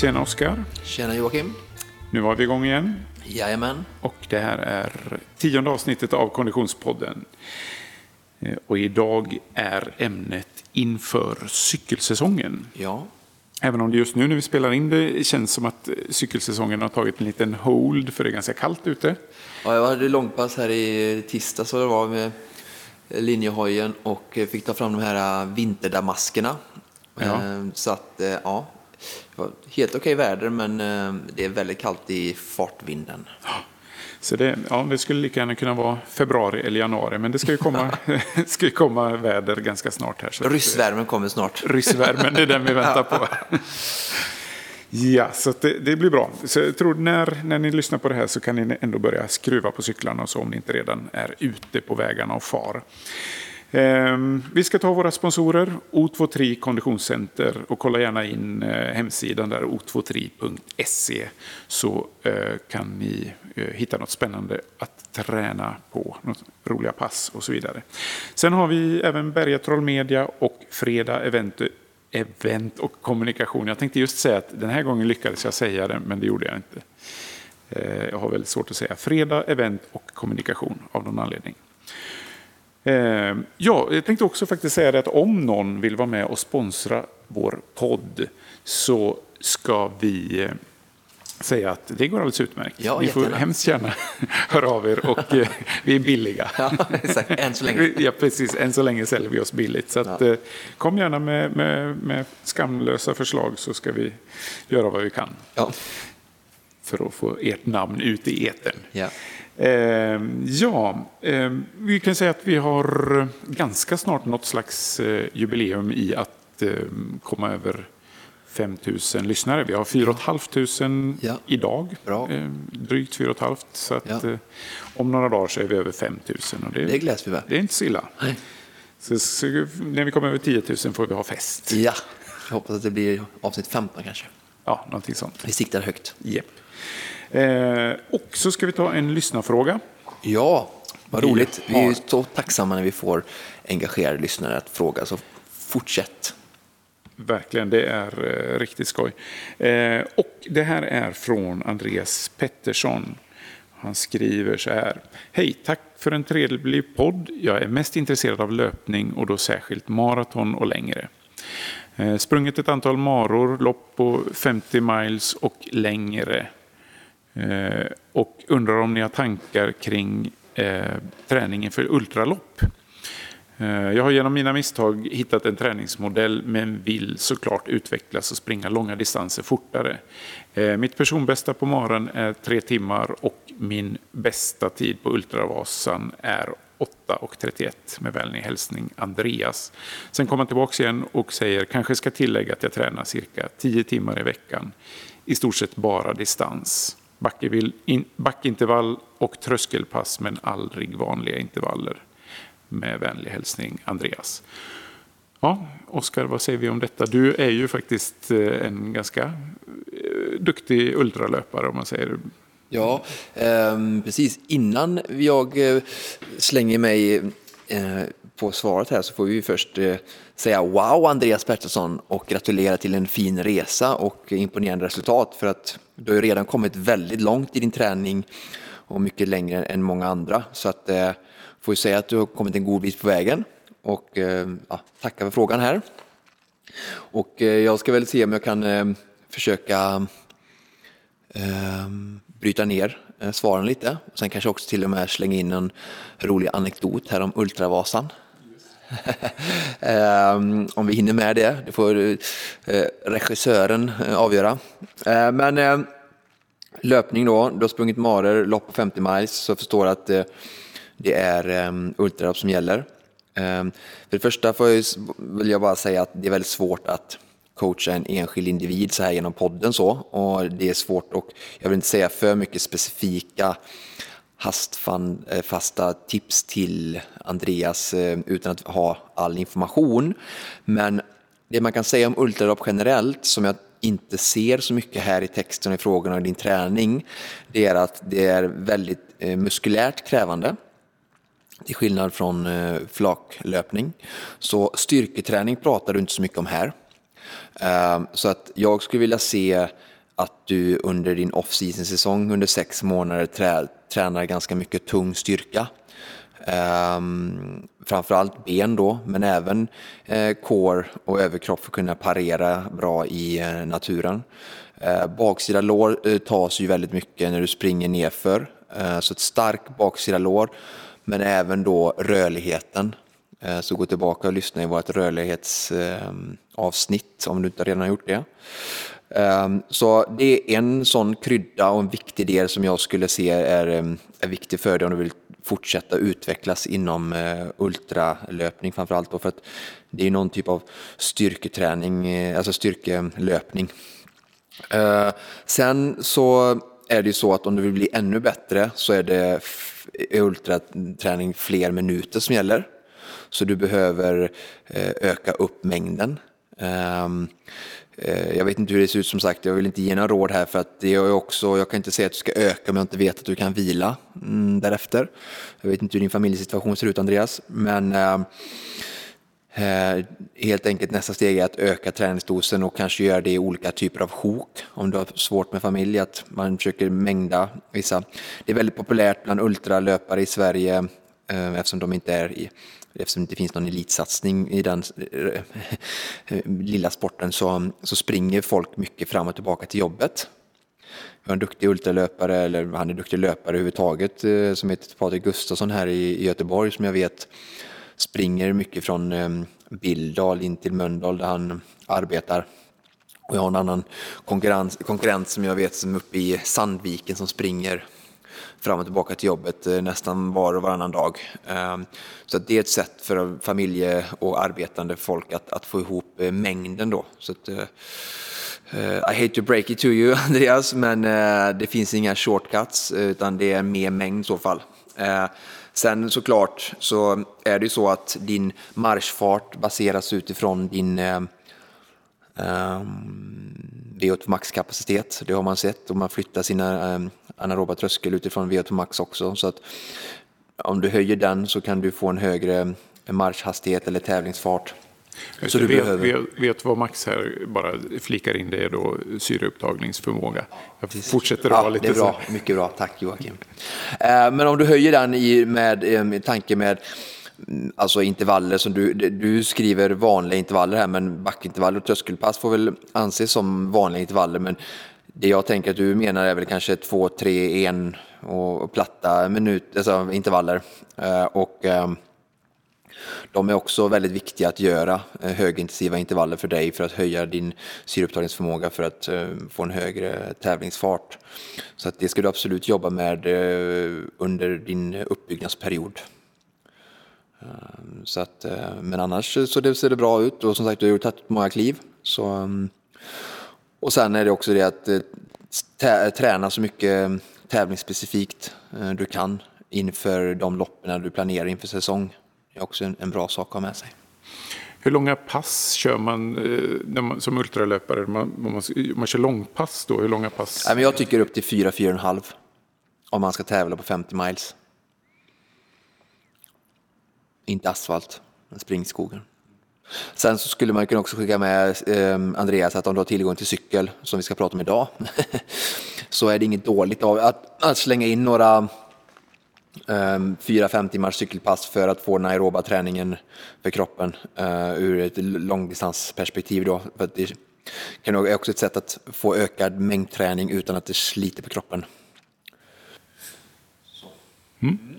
Tjena Oskar. Tjena Joakim. Nu var vi igång igen. Jajamän. Och det här är tionde avsnittet av Konditionspodden. Eh, Och idag är ämnet inför cykelsäsongen. Ja, Även om det just nu när vi spelar in det känns som att eh, cykelsäsongen har tagit en liten hold för det är ganska kallt ute. ja jag hade långpass här i tisdag så det var med linjehojen och fick ta fram de här vinterdamaskerna. Ja. Eh, Så att, eh, ja, helt okej väder men eh, det är väldigt kallt i fartvinden. Så det, ja, det skulle lika gärna kunna vara februari eller januari, men det ska ju komma, ska ju komma väder ganska snart här. Så eh, Ryssvärmen kommer snart. Ryssvärmen, det är den vi väntar på. Ja, så det, det blir bra. Så jag tror när, när ni lyssnar på det här så kan ni ändå börja skruva på cyklarna så om ni inte redan är ute på vägarna och far. Ehm, vi ska ta våra sponsorer, O23 Konditionscenter och kolla gärna in eh, hemsidan där, o23.se så eh, kan ni eh, hitta något spännande att träna på, något roliga pass och så vidare. Sen har vi även Berga Troll Media och Fredag Event event och kommunikation. Jag tänkte just säga att den här gången lyckades jag säga det, men det gjorde jag inte. Jag har väldigt svårt att säga fredag, event och kommunikation av någon anledning. Eh, Ja, jag tänkte också faktiskt säga det att om någon vill vara med och sponsra vår podd så ska vi eh, säga att det går alldeles utmärkt. Ja, Ni får jättegärna. hemskt gärna höra av er och eh, vi är billiga. Ja, exakt. Än så länge. Ja, precis. Än så länge säljer vi oss billigt. Så att, Ja. kom gärna med, med, med skamlösa förslag så ska vi göra vad vi kan Ja. för att få ert namn ut i etern. Ja. Eh, ja, eh, vi kan säga att vi har ganska snart något slags eh, jubileum i att eh, komma över 5 000 lyssnare. Vi har 4 500 Ja. idag, Bra. eh, drygt 4 500. Så att, Ja. eh, om några dagar så är vi över 5 000. Och det, Det gläds vi väl. det är inte så illa. Så, så, när vi kommer över 10 000 får vi ha fest. Ja, jag hoppas att det blir avsnitt 15 kanske. Ja, någonting sånt. Vi siktar högt. Yep. Eh, och så ska vi ta en lyssnarfråga. Ja, vad roligt. Vi är så tacksamma när vi får engagerade lyssnare att fråga, så fortsätt. Verkligen, det är eh, riktigt skoj. Eh, och det här är från Andreas Pettersson. Han skriver så här. Hej, tack för en trevlig podd. Jag är mest intresserad av löpning och då särskilt maraton och längre. Eh, sprungit ett antal maror, lopp på 50 miles och längre. Eh, och undrar om ni har tankar kring eh, träningen för ultralopp. Eh, Jag har genom mina misstag hittat en träningsmodell men vill såklart utvecklas och springa långa distanser fortare. Eh, mitt personbästa på maran är tre timmar och min bästa tid på Ultravasan är 8.31 med vänlig hälsning Andreas. Sen kommer han tillbaka igen och säger kanske ska tillägga att jag tränar cirka 10 timmar i veckan. I stort sett bara distans. Backintervall och tröskelpass men aldrig vanliga intervaller. Med vänlig hälsning Andreas. Ja, Oskar, vad säger vi om detta? Du är ju faktiskt eh, en ganska eh, duktig ultralöpare om man säger. Ja, ehm, precis. Innan jag eh, slänger mig eh, på svaret här så får vi först eh, säga wow Andreas Pettersson och gratulera till en fin resa och imponerande resultat för att du har ju redan kommit väldigt långt i din träning och mycket längre än många andra. Så att eh, får ju säga att du har kommit en god bit på vägen och eh, ja, tacka för frågan här. Och eh, jag ska väl se om jag kan eh, försöka eh, bryta ner svaren lite. Sen kanske också till och med slänga in en rolig anekdot här om Ultravasan. Ehm, om vi hinner med det, det får eh, regissören eh, avgöra. Eh, men eh, löpning då, du har sprungit marer, lopp på 50 miles, så förstår att eh, det är ehm, ultralopp som gäller. Ehm, för det första får jag, vill jag bara säga att det är väldigt svårt att coacha en enskild individ så här genom podden så. Och det är svårt och jag vill inte säga för mycket specifika hastfasta eh, tips till Andreas eh, utan att ha all information. Men det man kan säga om ultralopp generellt som jag inte ser så mycket här i texten och i frågorna i din träning, det är att det är väldigt eh, muskulärt krävande. Till skillnad från flaklöpning. Så styrketräning pratar du inte så mycket om här. Ehm, så att jag skulle vilja se att du under din off-season säsong under sex månader trä, tränar ganska mycket tung styrka. Um, framförallt ben då, men även eh, core och överkropp för att kunna parera bra i eh, naturen. Eh, baksida lår eh, tas ju väldigt mycket när du springer nerför, eh, så ett starkt baksida lår, men även då rörligheten. Eh, så gå tillbaka och lyssna i vårt rörlighetsavsnitt ehm, om du inte redan har gjort det. Ehm, så det är en sån krydda och en viktig del som jag skulle se är, ehm, är viktig för dig om du vill fortsätta utvecklas inom eh, ultralöpning framförallt då för att det är någon typ av styrketräning, eh, alltså styrkelöpning. Ehm, sen så är det ju så att om du vill bli ännu bättre så är det ultraträning fler minuter som gäller. Så du behöver eh, öka upp mängden. Eh, jag vet inte hur det ser ut som sagt, jag vill inte ge några råd här för att det är också, jag kan inte säga att du ska öka om jag inte vet att du kan vila mm, därefter. Jag vet inte hur din familjesituation ser ut Andreas, men eh, eh, helt enkelt nästa steg är att öka träningsdosen och kanske göra det i olika typer av sjok. Om du har svårt med familj, att man försöker mängda vissa. Det är väldigt populärt bland ultralöpare i Sverige Eh, eftersom de inte är i eftersom det inte finns någon elitsatsning i den eh, lilla sporten så, så springer folk mycket fram och tillbaka till jobbet. Vi har en duktig ultralöpare, eller han är duktig löpare överhuvudtaget, eh, som heter Patrik Gustafsson här i Göteborg som jag vet springer mycket från eh, Bildal in till Mölndal där han arbetar. Och jag har en annan konkurrent som jag vet som är uppe i Sandviken som springer fram och tillbaka till jobbet eh, nästan var och varannan dag. Ehm, så det är ett sätt för familje och arbetande folk att, att få ihop eh, mängden då. Så att, uh, I hate to break it to you Andreas, men uh, det finns inga shortcuts utan det är mer mängd i så fall. Uh, sen såklart så är det ju så att din marschfart baseras utifrån din VO2 maxkapacitet. Det har man sett och man flyttar sina um, anaeroba tröskel utifrån VO2 max också. Så att om du höjer den så kan du få en högre marschhastighet eller tävlingsfart. Så du vet, behöver... vet vad Max här bara flikar in det är då syreupptagningsförmåga. Jag fortsätter att ja, vara lite det är bra, så. Mycket bra, tack Joakim. Eh, men om du höjer den i, med, eh, med tanke med alltså intervaller som du, du skriver vanliga intervaller här men backintervaller och tröskelpass får väl anses som vanliga intervaller men det jag tänker att du menar är väl kanske två, tre, en och platta minut, alltså intervaller. Eh, och ehm, de är också väldigt viktiga att göra, eh, högintensiva intervaller för dig för att höja din syreupptagningsförmåga för att eh, få en högre tävlingsfart. Så att det ska du absolut jobba med under din uppbyggnadsperiod. Ehm, så att, men annars så det ser det bra ut och som sagt du har tagit många kliv. Så ehm, och sen är det också det att eh, träna så mycket eh, tävlingsspecifikt eh, du kan inför de loppen du planerar inför säsong. Det är också en, en bra sak att ha med sig. Hur långa pass kör man, när man som ultralöpare? Man, man, man kör långpass då? Hur långa pass? Jag tycker upp till 4-4,5 om man ska tävla på 50 miles. Inte asfalt, men springskogen. Sen så skulle man kunna också skicka med eh, Andreas att om du har tillgång till cykel, som vi ska prata om idag, så är det inget dåligt av att, att slänga in några eh, fem timmars cykelpass för att få den aeroba träningen för kroppen eh, ur ett långdistansperspektiv. Då. För det kan också ett sätt att få ökad mängdträning utan att det sliter på kroppen. Mm.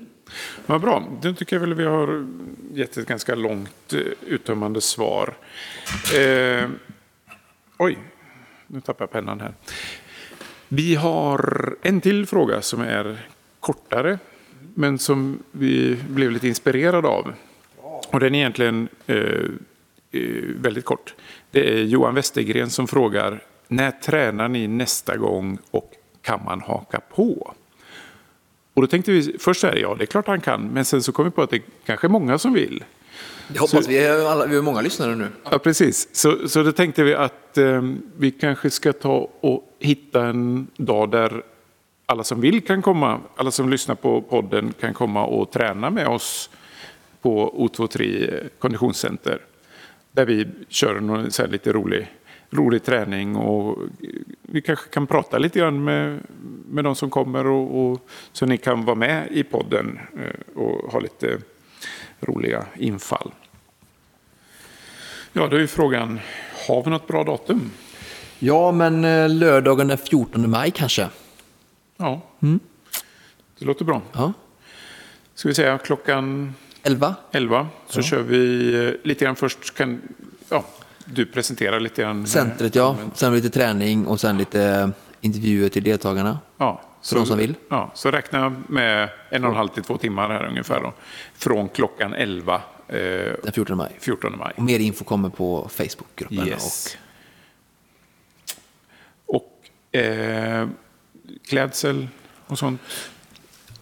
Vad bra, då tycker jag väl vi har gett ett ganska långt eh, uttömmande svar. Eh, oj, nu tappar jag pennan här. Vi har en till fråga som är kortare, men som vi blev lite inspirerade av. Och den är egentligen eh, eh väldigt kort. Det är Johan Westergren som frågar, när tränar ni nästa gång och kan man haka på? Och då tänkte vi först så här, ja det är klart han kan, men sen så kom vi på att det kanske är många som vill. Det hoppas så, vi, är alla, vi har många lyssnare nu. Ja, precis. Så, så då tänkte vi att eh, vi kanske ska ta och hitta en dag där alla som vill kan komma, alla som lyssnar på podden kan komma och träna med oss på O23 konditionscenter. där vi kör någon, så här, lite rolig, rolig träning och vi kanske kan prata lite grann med, med de som kommer och, och så ni kan vara med i podden eh, och ha lite roliga infall. Ja, då är frågan, har vi något bra datum? Ja, men eh, lördagen den 14 maj kanske. Ja, det låter bra. Ja. Ska vi säga klockan 11? 11 så kör vi eh, lite grann först. Kan, ja, du presenterar lite grann. eh, Centret ja, sen lite träning och sen lite intervjuer till deltagarna. Ja, För de som vill. Ja, så räkna med en och en halv till två timmar här ungefär då. Från klockan 11 eh, Den 14 maj. 14 maj. Och mer info kommer på Facebookgruppen. Yes. Och eh, klädsel och sånt.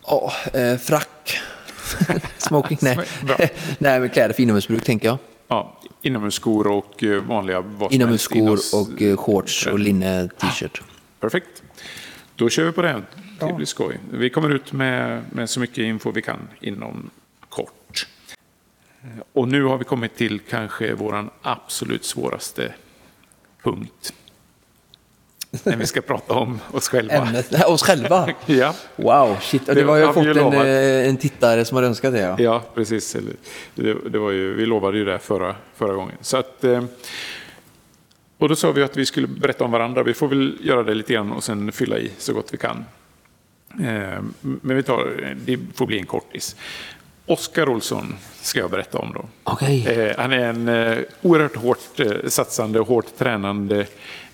Och, ja, eh, frack. Smoking, nej. Nej, men kläder för inomhusbruk tänker jag. Ja, inomhusskor och eh, vanliga helst Inomhusskor inomhus- och eh, shorts och linne t-shirt. Perfekt. Då kör vi på det. Det blir skoj. Vi kommer ut med, med så mycket info vi kan inom kort. Och nu har vi kommit till kanske vår absolut svåraste punkt. När vi ska prata om oss själva. Ämnet, oss själva. Ja, Wow, shit. Och det Det var ju fått en, lovat. eh, en tittare som har önskat det. Ja. ja precis. Det, det var ju, vi lovade ju det förra, förra gången. Så att, eh, och då sa vi att vi skulle berätta om varandra. Vi får väl göra det lite grann och sen fylla i så gott vi kan. Eh, Men vi tar, det får bli en kortis. Oskar Olsson ska jag berätta om då. Eh, han är en oerhört hårt satsande och hårt tränande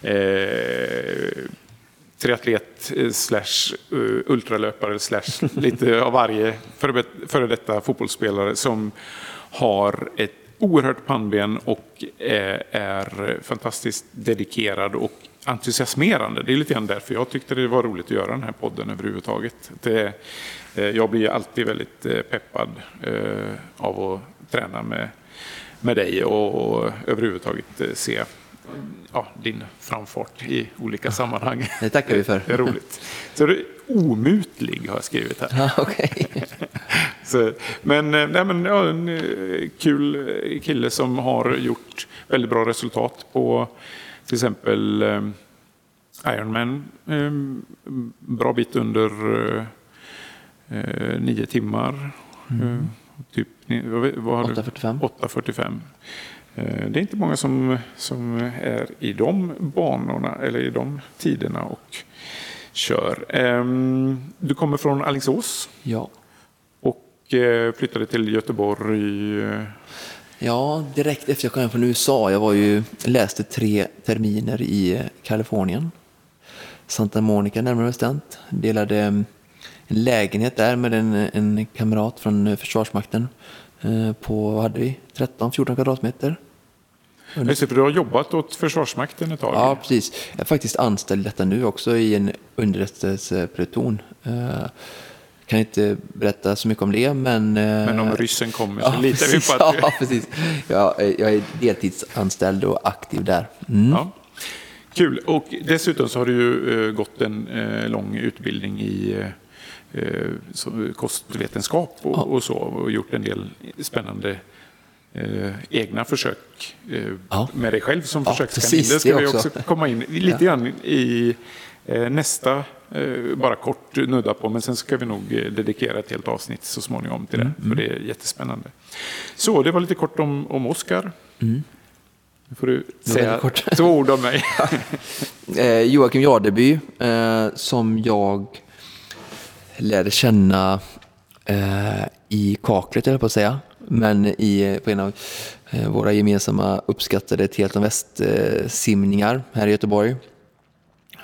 eh, triatlet eh, slash eh, ultralöpare slash lite av varje före, före detta fotbollsspelare som har ett oerhört pannben och eh, är fantastiskt dedikerad och entusiasmerande. Det är lite grann därför jag tyckte det var roligt att göra den här podden överhuvudtaget. Det, jag blir alltid väldigt peppad av att träna med, med dig och, och överhuvudtaget se ja, din framfart i olika sammanhang. Det tackar vi för. Det är roligt. Så är omutlig har jag skrivit här. Ja, Okej. Så, men eh, nej, men ja, en eh, kul eh, kille som har gjort väldigt bra resultat på till exempel Ironman. Eh, bra bit under nio timmar. Eh, typ, ni- vad, vad har du? 8.45. 8.45. Eh, Det är inte många som, som är i de banorna eller i de tiderna och kör. Ehm, Du kommer från Alingsås Ja. och eh, flyttade till Göteborg. eh, ja, direkt efter jag kom hem från USA. Jag var ju, läste tre terminer i Kalifornien. Santa Monica närmare bestämt. Delade eh, en lägenhet där med en, en kamrat från Försvarsmakten. Eh, På, vad hade vi? 13-14 kvadratmeter. Just för du har jobbat åt Försvarsmakten ett tag. Ja, precis. Jag är faktiskt anställd i detta nu också i en underrättelsepluton. Eh, Kan inte berätta så mycket om det, men... eh, Men om ryssen kommer så ja, litar vi precis, på att... Ja, precis. Ja, jag är deltidsanställd och aktiv där. Mm. Ja. Kul. Och dessutom så har du ju gått en lång utbildning i kostvetenskap och, och så och gjort en del spännande eh, egna försök eh, Ja. med dig själv som Ja, försökskanin. Det ska det vi också. komma in lite grann i eh, nästa, eh, bara kort nudda på, men sen ska vi nog eh, dedikera ett helt avsnitt så småningom till det, för det är jättespännande. Så det var lite kort om, om Oscar. Nu får du säga två ord om mig. Eh, Joakim Jardeby, eh, som jag lärde känna eh, i kaklet, höll jag på att säga. Men i, på en av eh, våra gemensamma uppskattade Teleton Väst-simningar eh, här i Göteborg.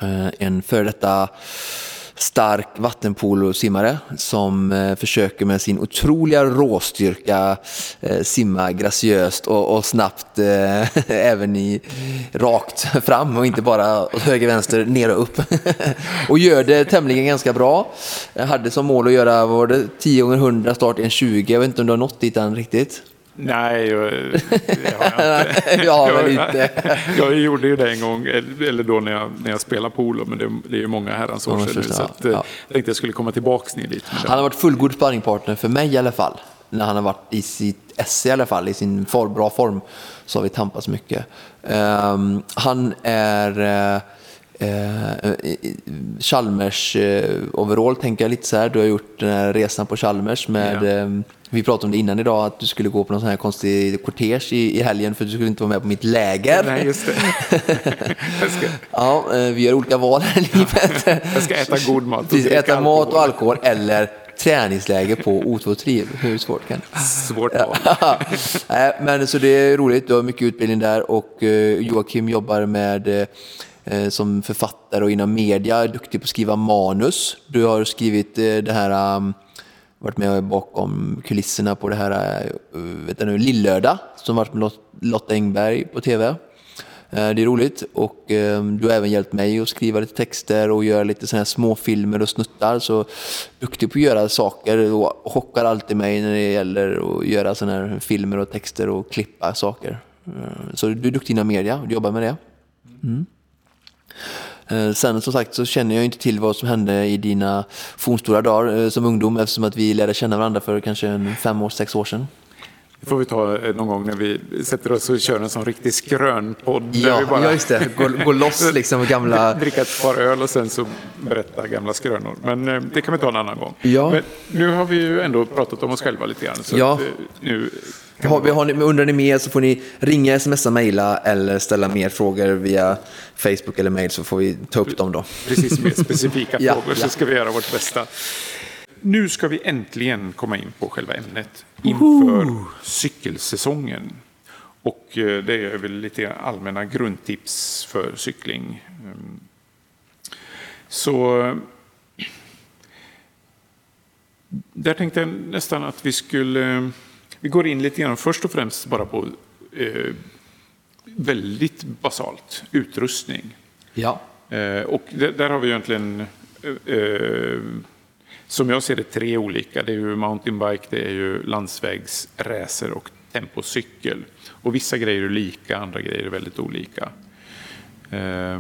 Eh, en före detta stark vattenpolosimmare som eh, försöker med sin otroliga råstyrka eh, simma graciöst och, och snabbt eh, även i rakt fram och inte bara åt höger, vänster, ner och upp. och gör det tämligen ganska bra. Jag hade som mål att göra vad var det, 10 gånger 100 start i en 20. Jag vet inte om du har nått dit än riktigt. Nej, jag- det har jag inte. Ja, Jag- inte. Jag gjorde ju det en gång, eller då när jag, när jag spelade polo, men det, det är ju många herrans år sedan nu. Så att, eh, Ja. jag tänkte jag skulle komma tillbaks ner dit. Det, Han har varit fullgod sparringpartner för mig i alla fall. när han har varit i sitt esse i alla fall, i sin for, bra form, så har vi tampats mycket. Um, han är uh, Eh, Chalmers eh, tänker jag lite så här. Du har gjort den här resan på Chalmers med, ja. eh, vi pratade om det innan idag, att du skulle gå på någon sån här konstig kortege i, i helgen för du skulle inte vara med på mitt läger. Nej, just det. ska... ja, eh, vi gör olika val här i livet. jag ska äta god mat. Precis, äta mat och alkohol eller träningsläger på O2 Triv. Hur svårt kan det Svårt val. Men så det är roligt, du har mycket utbildning där och eh, Joakim jobbar med Eh, som författare och inom media, duktig på att skriva manus. Du har skrivit eh, det här, um, varit med bakom kulisserna på det här uh, vet nu, Lillördag som varit med Lotta Engberg på tv. Eh, det är roligt och du har även hjälpt mig att skriva lite texter och göra lite sådana här småfilmer och snuttar. Så duktig på att göra saker och chockar alltid mig när det gäller att göra sådana här filmer och texter och klippa saker. Så du är duktig inom media och jobbar med det. Mm. Eh, sen som sagt så känner jag inte till vad som hände i dina fornstora dagar eh, som ungdom eftersom att vi lärde känna varandra för kanske fem år, sex år sedan. Det får vi ta eh, någon gång när vi sätter oss och kör en sån riktig skrönpodd. Ja, bara... ja, just det. Gå, gå loss liksom gamla... Dricka ett par öl och sen så berätta gamla skrönor. Men det kan vi ta en annan gång. Ja. Men nu har vi ju ändå pratat om oss själva lite grann. Så ja. nu har, vi, har undrar ni mer så får ni ringa, smsa, mejla eller ställa mer frågor via Facebook eller mejl så får vi ta upp dem då. Precis, mer specifika ja, frågor så ska vi göra vårt bästa. Nu ska vi äntligen komma in på själva ämnet inför uh. cykelsäsongen. Och eh, det är väl lite allmänna grundtips för cykling. Ehm, så där tänkte jag nästan att vi skulle vi går in lite grann först och främst bara på eh, väldigt basalt, utrustning. Ja. Eh, och där har vi egentligen, eh, eh, som jag ser det, tre olika. Det är ju mountainbike, det är ju landsvägsracer och tempocykel. Och vissa grejer är lika, andra grejer är väldigt olika. Eh,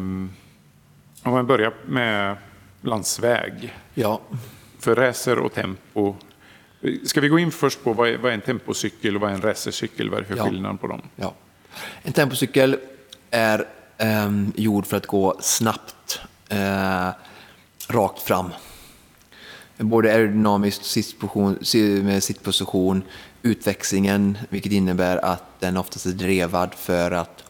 om man börjar med landsväg. Ja. För racer och tempo Ska vi gå in först på vad är, vad är en tempocykel och vad är en racercykel? Vad är det för ja. skillnad på dem? Ja. En tempocykel är eh, gjord för att gå snabbt, eh, rakt fram. Både aerodynamiskt sittposition, sittposition, utväxlingen, vilket innebär att den oftast är drevad för att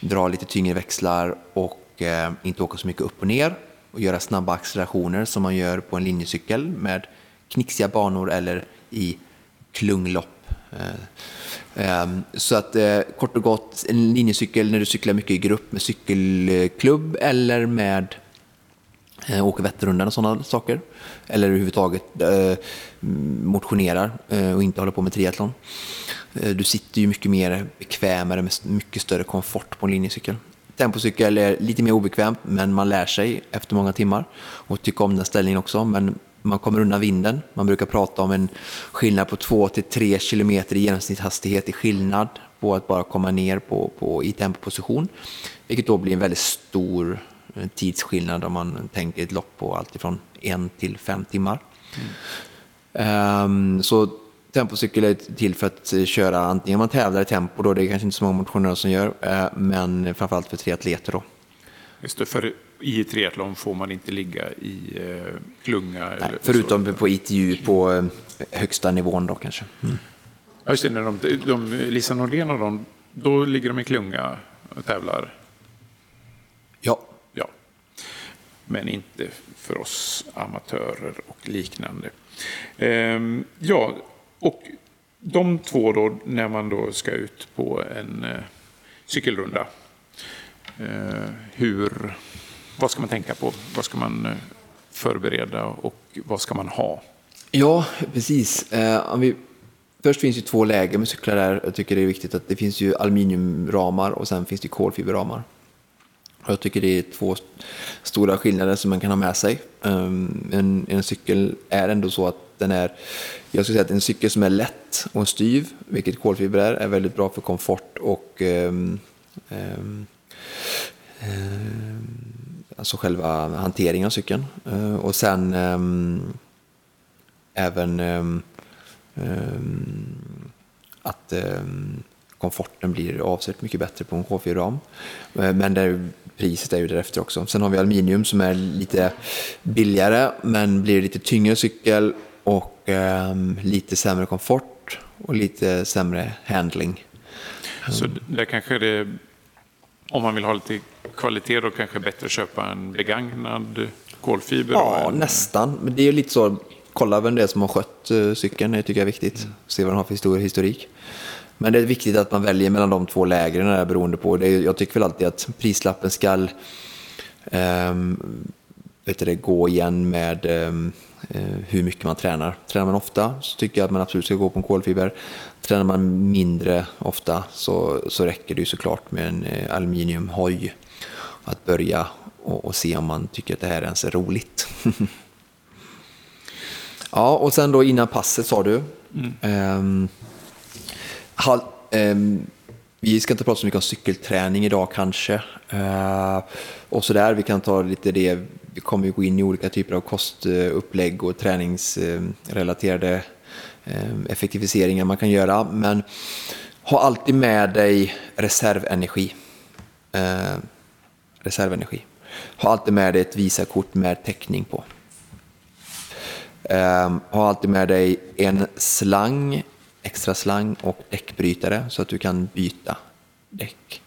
dra lite tyngre växlar och eh, inte åka så mycket upp och ner och göra snabba accelerationer som man gör på en linjecykel med knixiga banor eller i klunglopp. Eh, ehm, så att eh, kort och gott, en linjecykel när du cyklar mycket i grupp med cykelklubb eller med eh, åker Vätternrundan och sådana saker. Eller överhuvudtaget motionerar och inte håller på med triathlon. Du sitter ju mycket mer bekvämare med mycket större komfort på en linjecykel. Tempocykel är lite mer obekvämt men man lär sig efter många timmar och tycker om den ställningen också. Men man kommer undan vinden. Man brukar prata om en skillnad på 2-3 km i genomsnittshastighet i skillnad på att bara komma ner på, på, i tempoposition. Vilket då blir en väldigt stor eh, tidsskillnad om man tänker ett lopp på alltifrån en till fem timmar. Mm. Um, så tempocykel är till för att eh, köra antingen man tävlar i tempo, då, det är kanske inte så många motionärer som gör, uh, men framförallt för triatleter. Då. Just det, för i triathlon får man inte ligga i eh, klunga. Nej, förutom så. på ITU på eh, högsta nivån då kanske. Mm. Ja, just det, när de, de, Lisa Nordén och de, då ligger de i klunga och tävlar? Ja. ja. Men inte för oss amatörer och liknande. Ehm, ja, och de två då, när man då ska ut på en eh, cykelrunda. Eh, hur vad ska man tänka på? Vad ska man eh, förbereda och vad ska man ha? Ja, precis. Eh, vi, först finns det två läger med cyklar där. Jag tycker det är viktigt att det finns ju aluminiumramar och sen finns det kolfiberramar. Jag tycker det är två stora skillnader som man kan ha med sig. Ehm, en, en cykel är ändå så att den är, jag skulle säga att en cykel som är lätt och styv, vilket kolfiber är, är väldigt bra för komfort och um, um, alltså själva hanteringen av cykeln. Eh, och sen äm, även äm, att komforten blir avsevärt mycket bättre på en K4-ram. Eh, men där priset är ju därefter också. Sen har vi aluminium som är lite billigare men blir lite tyngre cykel och eh, lite sämre komfort och lite sämre handling. Så där kanske det, om man vill ha lite kvalitet då kanske bättre köpa en begagnad kolfiber? Ja, en... nästan. Men det är lite så, kolla vem det är som har skött uh, cykeln, det tycker jag är viktigt. Mm. Se vad den har för historik. Men det är viktigt att man väljer mellan de två lägren där, beroende på. Det är, jag tycker väl alltid att prislappen ska um, vet det, gå igen med um, hur mycket man tränar. Tränar man ofta så tycker jag att man absolut ska gå på en kolfiber. Tränar man mindre ofta så, så räcker det ju såklart med en uh, aluminiumhoj. Att börja och, och, se om man tycker att det här ens är roligt. ja, och sen då innan passet sa du. Mm. Um, Hall, um, vi ska inte prata så mycket om cykelträning idag kanske. Uh, och sådär, vi kan ta lite det, vi kommer ju gå in i olika typer av kostupplägg och träningsrelaterade eh, effektiviseringar man kan göra. Men ha alltid med dig reservenergi. Eh, reservenergi. Ha alltid med dig ett Visakort med täckning på. Eh, ha alltid med dig en slang extra slang och däckbrytare så att du kan byta däck.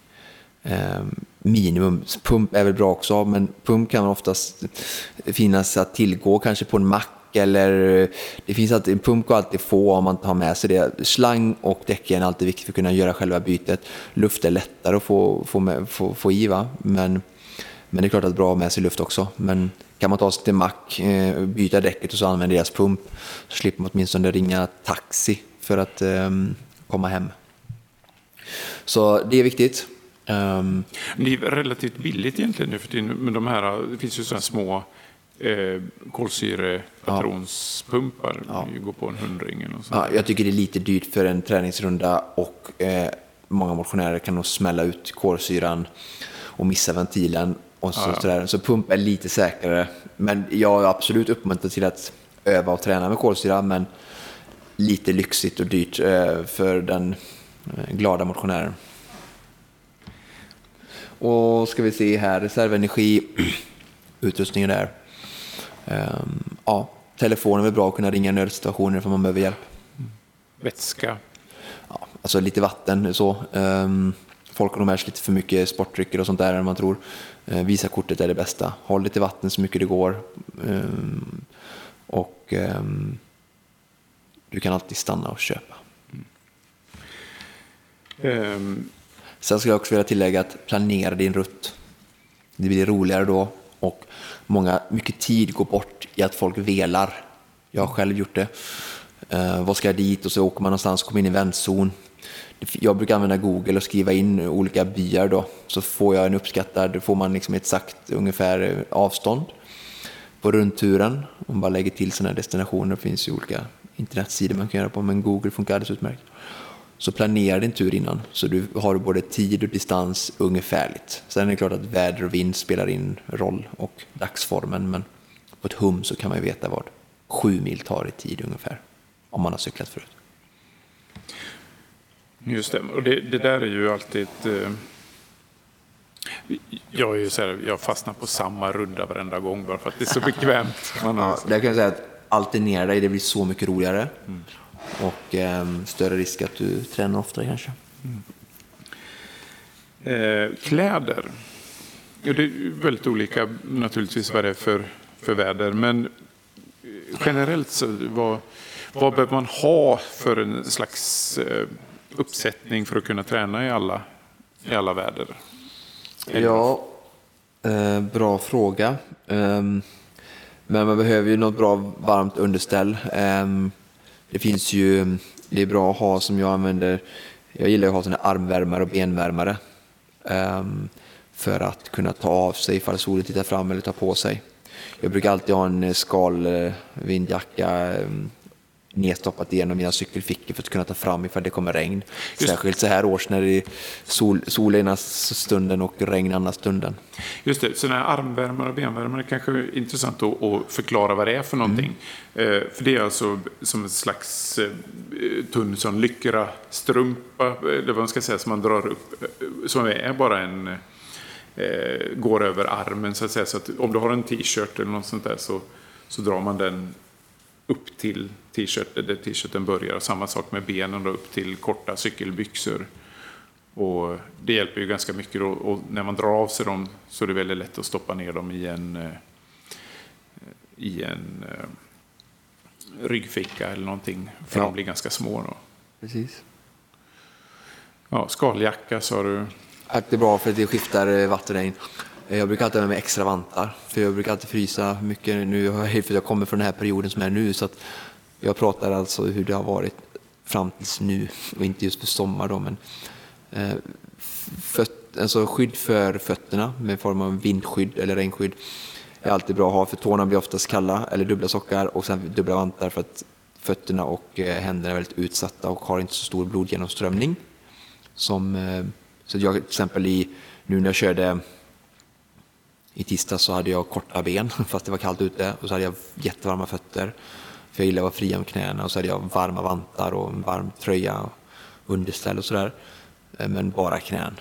Ehm, minimum. Pump är väl bra också, men pump kan oftast finnas att tillgå kanske på en mack eller eh, det finns alltid, en pump går alltid få om man tar med sig det. Slang och däck är alltid viktigt för att kunna göra själva bytet. Luft är lättare att få, få, med, få, få i, va? Men, men det är klart att det är bra att ha med sig luft också. Men kan man ta sig till mack, eh, byta däcket och så använda deras pump så slipper man åtminstone ringa taxi för att um, komma hem. Så det är viktigt. Um, det är relativt billigt egentligen nu för tiden, men de här, det finns ju sådana små eh, kolsyrepatronspumpar. Ja. Ja. går på en hundring eller ja, Jag tycker det är lite dyrt för en träningsrunda och eh, många motionärer kan nog smälla ut kolsyran och missa ventilen. Och så, ja, ja. så pump är lite säkrare. Men jag är absolut uppmuntrad till att öva och träna med kolsyra. Men lite lyxigt och dyrt eh, för den eh, glada motionären. Och ska vi se här, reservenergi, utrustningen där. Um, ja, telefonen är bra att kunna ringa nödsituationer för man behöver hjälp. Vätska? Ja, alltså lite vatten så. Um, folk har nog med sig lite för mycket sportdrycker och sånt där än man tror. Uh, visa kortet är det bästa. Håll lite vatten så mycket det går. Um, och du kan alltid stanna och köpa. Mm. Sen skulle jag också vilja tillägga att planera din rutt. Det blir roligare då och många, mycket tid går bort i att folk velar. Jag har själv gjort det. Eh, vad ska jag dit? Och så åker man någonstans och kommer in i väntzon. Jag brukar använda Google och skriva in olika byar då. Så får jag en uppskattad, då får man liksom ett exakt ungefär eh, avstånd på rundturen. Om man bara lägger till sådana destinationer, det finns ju olika internetsidor man kan göra på, men Google funkar alldeles utmärkt. Så planera din tur innan, så du har både tid och distans ungefärligt. Sen är det klart att väder och vind spelar in roll och dagsformen, men på ett hum så kan man ju veta vad sju mil tar i tid ungefär, om man har cyklat förut. Just det, och det, det där är ju alltid ett, eh... Jag, är ju så här, jag fastnar på samma runda varenda gång bara för att det är så bekvämt. Man har... ja, det kan jag säga att alternera dig, det blir så mycket roligare. Mm. Och eh, större risk att du tränar oftare kanske. Mm. Eh, kläder. Ja, det är väldigt olika naturligtvis vad det är för, för väder. Men generellt så vad, vad behöver man ha för en slags eh, uppsättning för att kunna träna i alla, i alla väder? Ja, eh, bra fråga. Um, men man behöver ju något bra varmt underställ. Det finns ju, det är bra att ha som jag använder, jag gillar att ha sådana armvärmare och benvärmare. Um, för att kunna ta av sig ifall solen tittar fram eller tar på sig. Jag brukar alltid ha en skalvindjacka eh, um, ehm, nedstoppat i en av mina cykelfickor för att kunna ta fram ifall det kommer regn. Just. Särskilt så här års när det är sol, sol ena stunden och regn andra stunden. Just det, sådana här armvärmare och benvärmare kanske är intressant att, att förklara vad det är för någonting. Mm. Eh, för det är alltså som en slags eh, tunn sån lycra-strumpa, eller vad man ska säga, som man drar upp, eh, som är bara en eh, går över armen så att säga. Så att om du har en t-shirt eller något sånt där så, så drar man den upp till t-shirt, där t-shirten börjar. Samma sak med benen då, upp till korta cykelbyxor. Och det hjälper ju ganska mycket. Då. Och när man drar av sig dem så är det väldigt lätt att stoppa ner dem i en, eh, i en eh, ryggficka eller någonting. För ja. de blir ganska små. Då. Precis. Ja, skaljacka sa du. Det är bra för det skiftar eh, vatten och regn. Jag brukar alltid ha med mig extra vantar, för jag brukar alltid frysa mycket nu, för jag kommer från den här perioden som är nu, så att jag pratar alltså hur det har varit fram tills nu, och inte just för sommar då, men eh, föt, alltså skydd för fötterna med form av vindskydd eller regnskydd är alltid bra att ha, för tårna blir oftast kalla, eller dubbla sockar, och sen dubbla vantar för att fötterna och eh, händerna är väldigt utsatta och har inte så stor blodgenomströmning. Som, eh, så jag till exempel i, nu när jag körde i tisdag så hade jag korta ben fast det var kallt ute och så hade jag jättevarma fötter. För jag gillar att vara fria med knäna och så hade jag varma vantar och en varm tröja och underställ och sådär. Eh, men bara knän.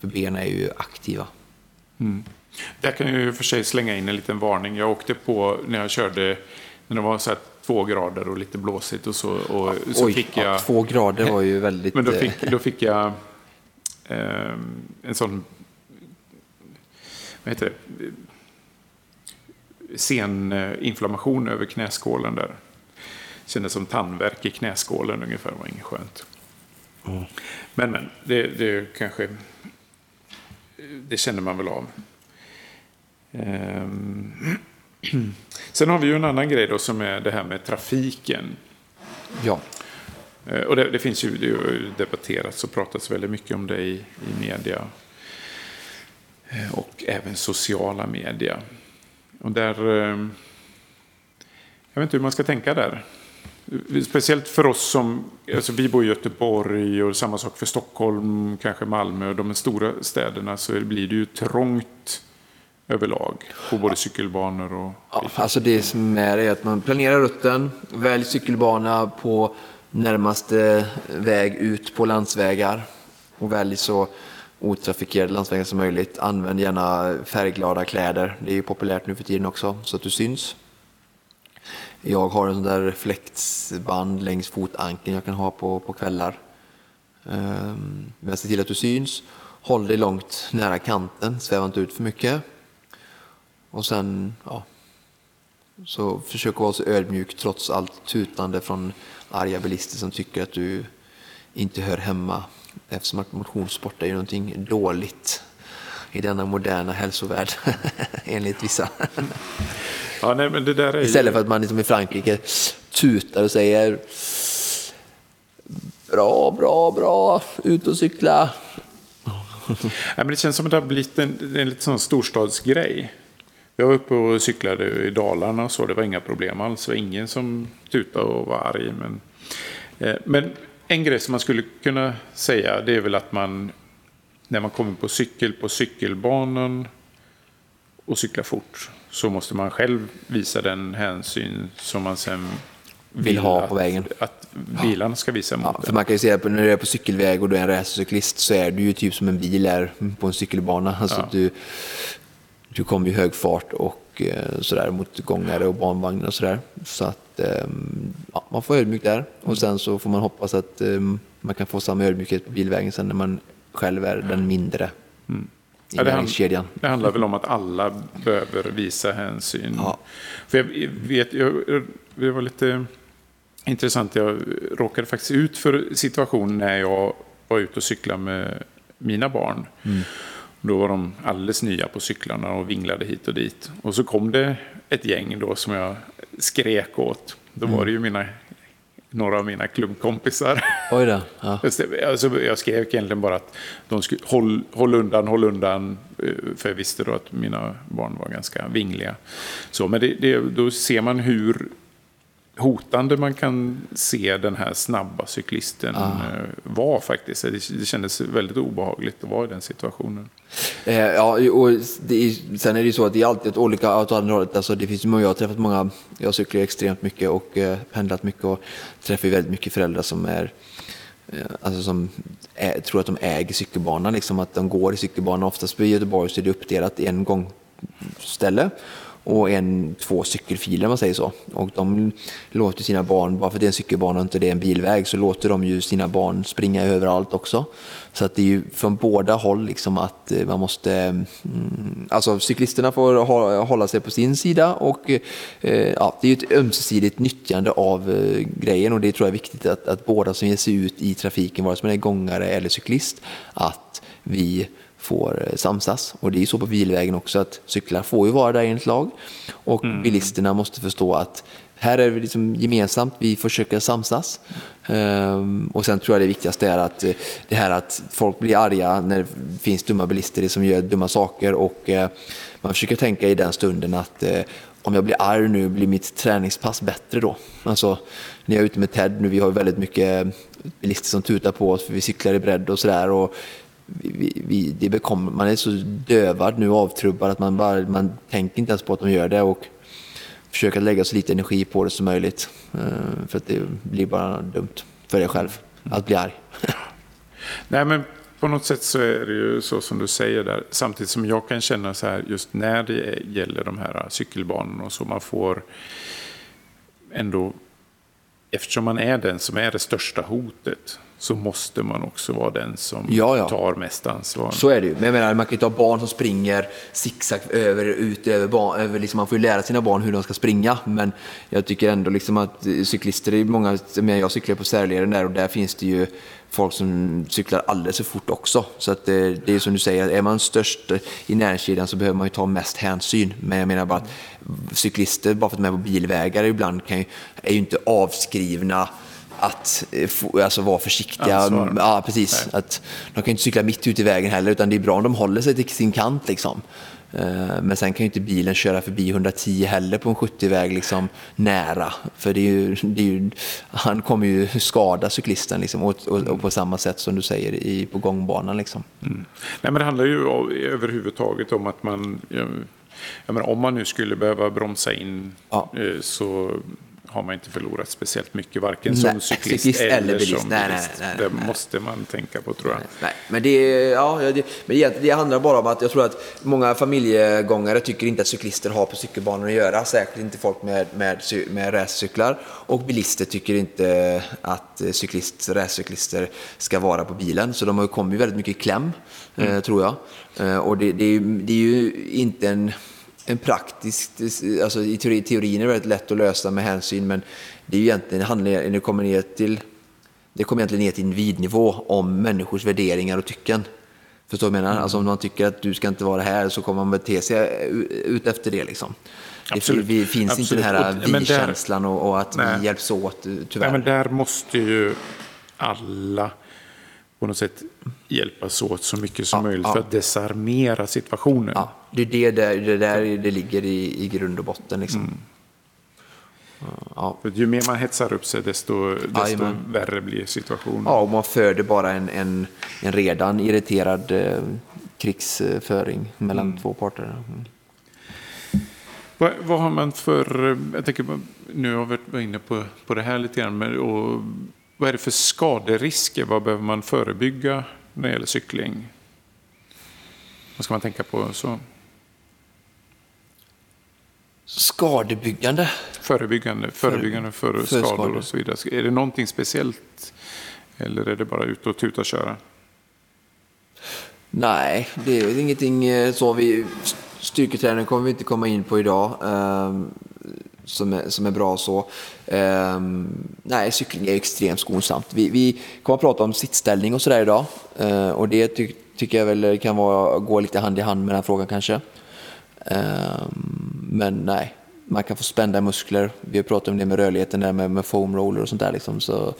För benen är ju aktiva. Mm. Där kan jag ju för sig slänga in en liten varning. Jag åkte på när jag körde när det var så två grader och lite blåsigt och så. Och ja, så oj, fick jag, ja, två grader var ju väldigt... Men då fick, då fick jag eh, en sån vad heter det, seninflammation över knäskålen där. Kändes som tandvärk i knäskålen ungefär, var inget skönt. Mm. Men men, det, det kanske, det känner man väl av. Ehm. Sen har vi ju en annan grej då som är det här med trafiken. Ja. Ehm, och det, det finns ju, det har debatterats och pratats väldigt mycket om det i, i media Eh, och även sociala media. Och där, eh, jag vet inte hur man ska tänka där. Speciellt för oss som, alltså vi bor i Göteborg och samma sak för Stockholm, kanske Malmö de stora städerna så blir det ju trångt överlag på både cykelbanor och... Ja, alltså det som är är att man planerar rutten, välj cykelbana på närmaste väg ut på landsvägar och välj så otrafikerade landsvägar som möjligt. Använd gärna färgglada kläder. Det är ju populärt nu för tiden också, så att du syns. Jag har en sån där reflexband längs fotankeln jag kan ha på, på kvällar. Um, men se till att du syns. Håll dig långt nära kanten, sväva inte ut för mycket. Och sen, ja, så försök att vara så ödmjuk trots allt tutande från arga bilister som tycker att du inte hör hemma eftersom att motionssport är ju någonting dåligt i denna moderna hälsovärld, enligt vissa. ja, nej, men det där är Istället för att man liksom i Frankrike tutar och säger bra, bra, bra, ut och cykla. nej, men det känns som att det har blivit en, en lite sån storstadsgrej. Jag var uppe och cyklade i Dalarna och så, det var inga problem alls. Det var ingen som tutade och var arg. Men, eh, men en grej som man skulle kunna säga det är väl att man när man kommer på cykel på cykelbanan och cyklar fort så måste man själv visa den hänsyn som man sen vill, vill ha på att, vägen. Att bilarna ska visa mot ja, för Man kan ju säga att när du är på cykelväg och du är en racercyklist så är du ju typ som en bil är på en cykelbana. Alltså ja. du, du kommer i hög fart och Eh, sådär mot gångare och barnvagnar och sådär. Så att ehm, ja, man får ödmjuk där och sen så får man hoppas att ehm, man kan få samma ödmjukhet på bilvägen sen när man själv är den mindre. Mm. Ja, det, hand, det handlar väl om att alla behöver visa hänsyn. Ja. För jag vet, jag, det var lite intressant, jag råkade faktiskt ut för situation när jag var ute och cyklade med mina barn. Mm. Då var de alldeles nya på cyklarna och vinglade hit och dit. Och så kom det ett gäng då som jag skrek åt. Då var det ju mina, några av mina klubbkompisar. Oj då. Ja. Alltså, jag skrev egentligen bara att de skulle håll, håll undan, håll undan. Eh, för jag visste då att mina barn var ganska vingliga. Så, men det, det, då ser man hur hotande man kan se den här snabba cyklisten ah. var faktiskt. Det, kändes väldigt obehagligt att vara i den situationen. Eh, ja, och är, sen är det ju så att det är alltid olika åt andra hållet. Alltså, det finns jag har träffat många, jag cyklar extremt mycket och eh, pendlat mycket och träffar väldigt mycket föräldrar som är eh, Alltså som är, tror att de äger cykelbanan, liksom att de går i cykelbanan. Oftast i Göteborg så är det uppdelat i en gångställe och en, två cykelfiler om man säger så. Och de låter sina barn, bara för att det är en cykelbana och inte det är en bilväg, så låter de ju sina barn springa överallt också. Så att det är ju från båda håll liksom att eh, man måste, mm, alltså cyklisterna får hålla sig på sin sida och eh, ja, det är ju ett ömsesidigt nyttjande av eh, grejen och det tror jag är viktigt att, att båda som ger sig ut i trafiken, vare sig man är gångare eller cyklist, att vi får eh, samsas. Och det är ju så på bilvägen också att cyklar får ju vara där enligt lag och mm. bilisterna måste förstå att här är vi liksom gemensamt, vi försöker samsas. Um, och sen tror jag det viktigaste är att eh, det här att folk blir arga när det finns dumma bilister som gör dumma saker och uh, man försöker tänka i den stunden att uh, om jag blir arg nu, blir mitt träningspass bättre då? Alltså, när jag är ute med Ted nu, vi har väldigt mycket bilister som tutar på oss för vi cyklar i bredd och sådär vi, vi, det bekommer, man är så dövad nu, avtrubbad, att man, bara, man tänker inte ens på att de gör det och försöker lägga så lite energi på det som möjligt. Eh, för att det blir bara dumt för dig själv att bli arg. Nej, men på något sätt så är det ju så som du säger där. Samtidigt som jag kan känna så här just när det gäller de här cykelbanorna och så. Man får ändå, eftersom man är den som är det största hotet så måste man också vara den som ja, ja. tar mest ansvar. Så är det ju. Men jag menar, man kan ju ta barn som springer zigzag över, ut över, barn, över liksom, man får ju lära sina barn hur de ska springa. Men jag tycker ändå liksom att cyklister, är många, jag cyklar på särleden där och där finns det ju folk som cyklar alldeles för fort också. Så att det, det är som du säger, är man störst i näringskedjan så behöver man ju ta mest hänsyn. Men jag menar bara att cyklister, bara för att de är på bilvägar ibland, kan ju, är ju inte avskrivna att eh, alltså, vara försiktiga. Ja, precis. Att, de kan inte cykla mitt ute i vägen heller, utan det är bra om de håller sig till sin kant. Liksom. Eh, men sen kan ju inte bilen köra förbi 110 heller på en 70-väg liksom, nära. För det är ju, det är ju, han kommer ju skada cyklisten liksom, och, och, och, på samma sätt som du säger i, på gångbanan. Liksom. Mm. Nej, men det handlar ju överhuvudtaget om att man, jag, jag menar, om man nu skulle behöva bromsa in ja. Eh, så har man inte förlorat speciellt mycket, varken nej, som cyklist, cyklist eller, eller bilist. som nej, bilist. Nej, det måste man tänka på tror jag. Nej, men det, ja, det, men det, det handlar bara om att jag tror att många familjegångare tycker inte att cyklister har på cykelbanor att göra, särskilt inte folk med, med, med racercyklar. Och bilister tycker inte att cyklist, racercyklister ska vara på bilen, så de har kommit väldigt mycket i kläm, mm. eh, tror jag. Eh, och det, det, det är ju inte en en praktisk, alltså i teori, teorin är det väldigt lätt att lösa med hänsyn, men det är egentligen handlar, det kommer ner till, det kommer egentligen ner till individnivå om människors värderingar och tycken. Förstår du vad jag menar? Alltså om man tycker att du ska inte vara här så kommer man bete sig ut efter det liksom. Absolut. Det finns Absolut. inte den här vi-känslan och, och, att nej. vi hjälps åt, tyvärr. Nej, men där måste ju alla på något sätt hjälpas åt så mycket som ja, möjligt ja. för att desarmera situationen. Ja, det är det där det, där det ligger i, i grund och botten. Liksom. Mm. Ja. Ju mer man hetsar upp sig desto, desto värre blir situationen. Ja, och man föder bara en, en, en redan irriterad eh, krigsföring mellan mm. två parter. Mm. Vad, vad, har man för, jag tänker, nu har vi varit inne på, på det här lite grann, men, och vad är det för skaderisker? Vad behöver man förebygga när det gäller cykling? Vad ska man tänka på? Så? Skadebyggande? Förebyggande, förebyggande för, för skador och så vidare. Är det någonting speciellt? Eller är det bara ut och tuta och köra? Nej, det är ingenting eh, så. Vi, styrketräning kommer vi inte komma in på idag. Som är, som är bra så. Ehm, nej, cykling är extremt skonsamt. Vi, vi kommer att prata om sittställning och sådär idag. Ehm, och det ty tycker jag väl kan vara, gå lite hand i hand med den här frågan kanske. Ehm, men nej, man kan få spända muskler. Vi har pratat om det med rörligheten där med, med foam roller och sånt där. Liksom, så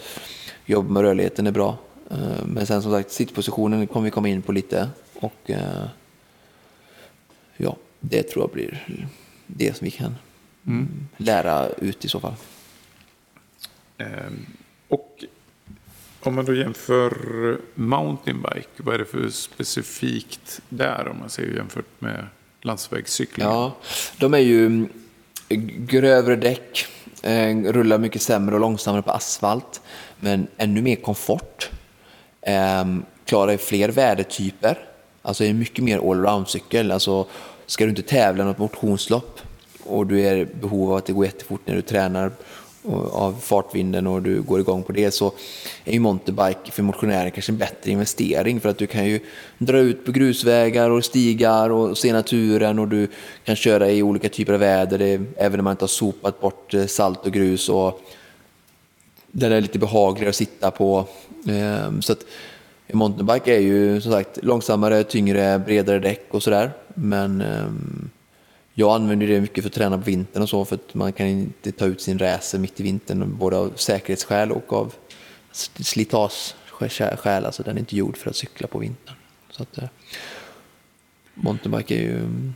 jobb med rörligheten är bra. Ehm, men sen som sagt, sittpositionen kommer vi komma in på lite. Och eh, ja, det tror jag blir det som vi kan mm. lära ut i så fall. Ehm, och om man då jämför mountainbike, vad är det för specifikt där om man ser jämfört med landsvägscykling? Ja, de är ju grövre däck, eh, rullar mycket sämre och långsammare på asfalt, men ännu mer komfort. Eh, klarar fler vädertyper, alltså är mycket mer allround-cykel. Alltså, ska du inte tävla något motionslopp och du är i behov av att det går jättefort när du tränar av fartvinden och du går igång på det så är ju mountainbike för motionärer kanske en bättre investering för att du kan ju dra ut på grusvägar och stigar och se naturen och du kan köra i olika typer av väder, det, även om man inte har sopat bort eh, salt och grus och den är lite behagligare att sitta på. Ehm, så att mountainbike är ju som sagt långsammare, tyngre, bredare däck och sådär. Men ehm, jag använder det mycket för att träna på vintern och så för att man kan inte ta ut sin racer mitt i vintern både av säkerhetsskäl och av slitageskäl. Alltså den är inte gjord för att cykla på vintern. Så att, eh, mountainbike är ju mm,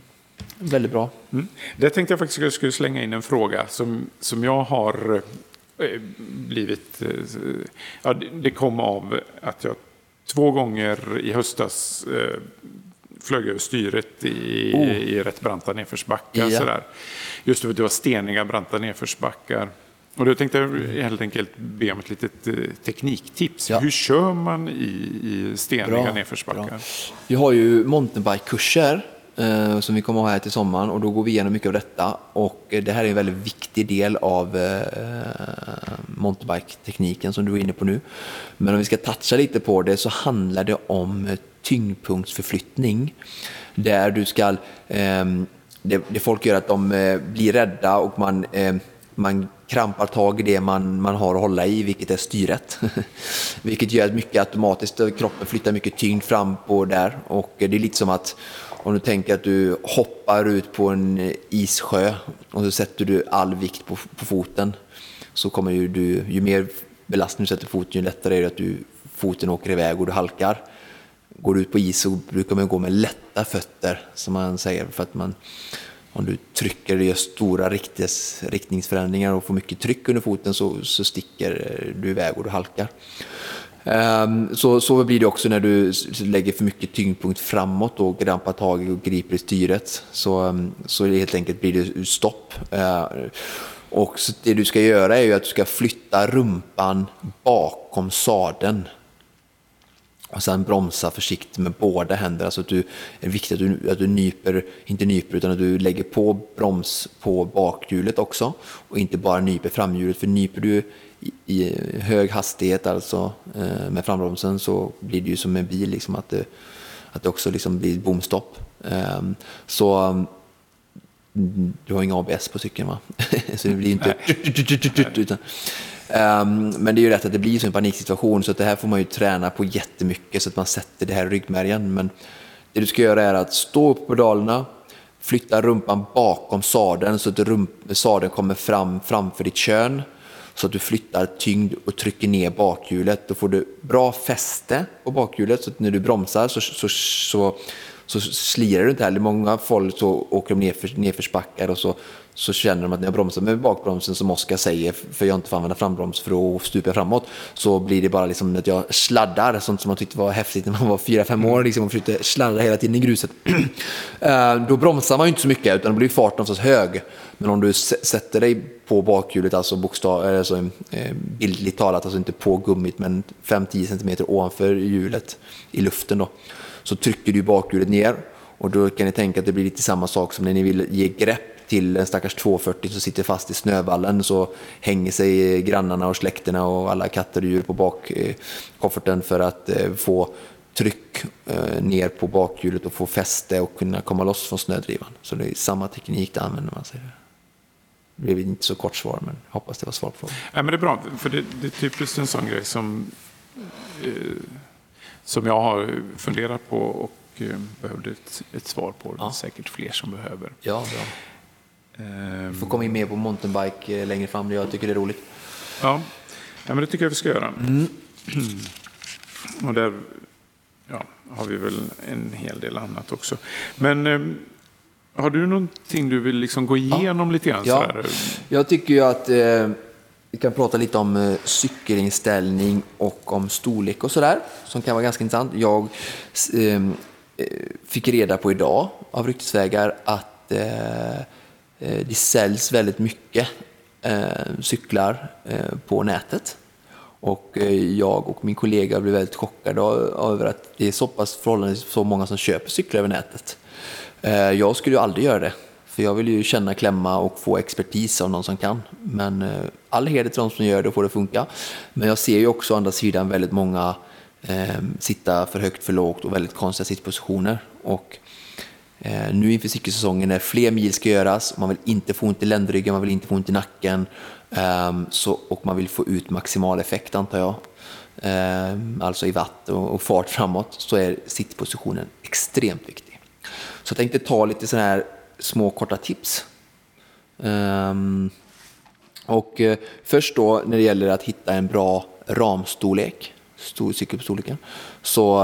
väldigt bra. Mm. Det tänkte jag faktiskt att jag skulle slänga in en fråga som, som jag har eh, blivit... Eh, ja, det kom av att jag två gånger i höstas eh, flög över styret i, oh. i rätt branta nedförsbackar. Ja. Sådär. Just för att det var steniga branta nedförsbackar. Och då tänkte jag helt enkelt be om ett litet eh, tekniktips. Ja. Hur kör man i, i steniga bra, nedförsbackar? Bra. Vi har ju mountainbike-kurser eh, som vi kommer att ha här till sommaren och då går vi igenom mycket av detta. Och eh, det här är en väldigt viktig del av eh, mountainbike-tekniken som du är inne på nu. Men om vi ska toucha lite på det så handlar det om tyngdpunktsförflyttning. Där du ska, eh, det, det, folk gör att de eh, blir rädda och man, eh, man krampar tag i det man, man har att hålla i, vilket är styret. vilket gör att mycket automatiskt, eh, kroppen flyttar mycket tyngd fram på där och det är lite som att om du tänker att du hoppar ut på en eh, issjö och så sätter du all vikt på, på foten så kommer ju du, ju mer belastning du sätter foten, ju lättare är det att du, foten åker iväg och du halkar går du ut på is så brukar man gå med lätta fötter, som man säger, för att man om du trycker och gör stora riktningsförändringar och får mycket tryck under foten så, så sticker eh, du iväg och du halkar. Um, så, så blir det också när du lägger för mycket tyngdpunkt framåt och grampar tag och griper i styret. Så, ehm, så helt enkelt blir det stopp. Uh, och det du ska göra är ju att du ska flytta rumpan bakom sadeln och sen bromsa försiktigt med båda händerna. Alltså att du, det är viktigt att du, att du nyper, inte nyper, utan att du lägger på broms på bakhjulet också. Och inte bara nyper framhjulet, för nyper du i, i hög hastighet alltså eh, med frambromsen så blir det ju som en bil, liksom, att, det, att det också liksom blir bomstopp. Eh, så mm, du har inga ABS på cykeln va? så det blir inte... Utan, Um, men det är ju rätt att det blir så en paniksituation så att det här får man ju träna på jättemycket så att man sätter det här i ryggmärgen. Men det du ska göra är att stå upp på pedalerna, flytta rumpan bakom sadeln så att sadeln kommer fram framför ditt kön. Så att du flyttar tyngd och trycker ner bakhjulet. Då får du bra fäste på bakhjulet så att när du bromsar så, så, så, så slirar du inte heller. Många folk så åker de nerför, nerförsbackar och så så känner de att när jag bromsar med bakbromsen som Oskar säger, för jag inte får använda frambroms för att stupa framåt, så blir det bara liksom att jag sladdar, sånt som man tyckte var häftigt när man var 4-5 år liksom, och försökte sladda hela tiden i gruset. Eh, då bromsar man ju inte så mycket, utan då blir farten oftast hög. Men om du sätter dig på bakhjulet, alltså, bokstav, eh, alltså eh, bildligt talat, alltså inte på gummit, men 5-10 cm ovanför hjulet i luften då, så trycker du bakhjulet ner och då kan ni tänka att det blir lite samma sak som när ni vill ge grepp till en stackars 240 som sitter fast i snövallen så hänger sig grannarna och släkterna och alla katter och djur på bakkofferten för att eh, få tryck eh, ner på bakhjulet och få fäste och kunna komma loss från snödrivan. Så det är samma teknik det använder man sig Det blev inte så kort svar, men hoppas det var svar på frågan. Ja, men det är bra, för det, det är typiskt en sån grej som, eh, som jag har funderat på och eh, behövde ett, ett svar på. Det är säkert fler som behöver. Ja, bra. Vi får komma in mer på mountainbike eh, längre fram, jag tycker det är roligt. Ja, ja men det tycker jag vi ska göra. Mm. Och där ja, har vi väl en hel del annat också. Men eh, har du någonting du vill liksom gå igenom ja. lite grann? Ja. Jag tycker ju att eh, Vi kan prata lite om eh, cykelinställning och om storlek och sådär, som kan vara ganska intressant. Jag ehm, eh, fick reda på idag av ryktesvägar att eh, det säljs väldigt mycket eh, cyklar eh, på nätet. Och eh, jag och min kollega blev väldigt chockade över att det är så pass förhållandevis så många som köper cyklar över nätet. Eh, jag skulle ju aldrig göra det, för jag vill ju känna, klämma och få expertis av någon som kan. Men eh, all heder till de som gör det och får det funka. Men jag ser ju också å andra sidan väldigt många eh, sitta för högt, för lågt och väldigt konstiga sittpositioner. Och Eh, nu inför cykelsäsongen när fler mil ska göras, man vill inte få ont i ländryggen, man vill inte få ont i nacken ehm, så, och man vill få ut maximal effekt antar jag. Ehm, alltså i watt och, och fart framåt så är sittpositionen extremt viktig. Så jag tänkte ta lite sådana här små korta tips. Ehm, och eh, först då när det gäller att hitta en bra ramstorlek, stor cykelstorleken, så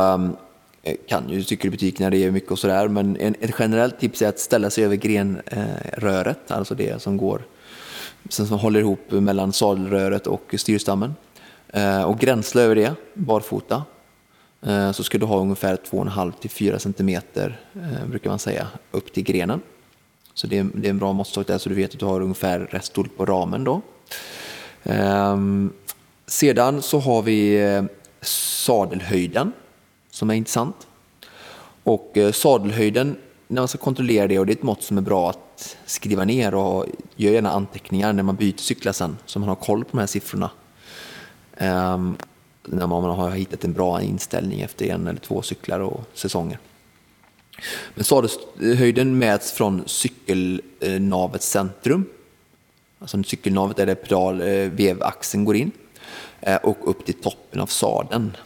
Eh, kan ju cykelbutikerna det är mycket och sådär, men en, ett generellt tips är att ställa sig över grenröret, eh, alltså det som går sen som håller ihop mellan sadelröret och styrstammen. Eh, och gränsla över det, barfota. Eh, så ska du ha ungefär 2,5 till 4 centimeter, eh, brukar man säga, upp till grenen. Så det är, det är en bra måttstock där så du vet att du har ungefär rätt storlek på ramen då. Ehm, sedan så har vi eh, sadelhöjden som är intressant. Och eh, sadelhöjden, när man ska kontrollera det, och det är ett mått som är bra att skriva ner och gör gärna anteckningar när man byter cyklar sen, så man har koll på de här siffrorna. Um, när man har hittat en bra inställning efter en eller två cyklar och säsonger. Men sadelhöjden mäts från cykelnavets centrum, alltså cykelnavet är där pedal, vevaxeln går in, eh, och upp till toppen av sadeln.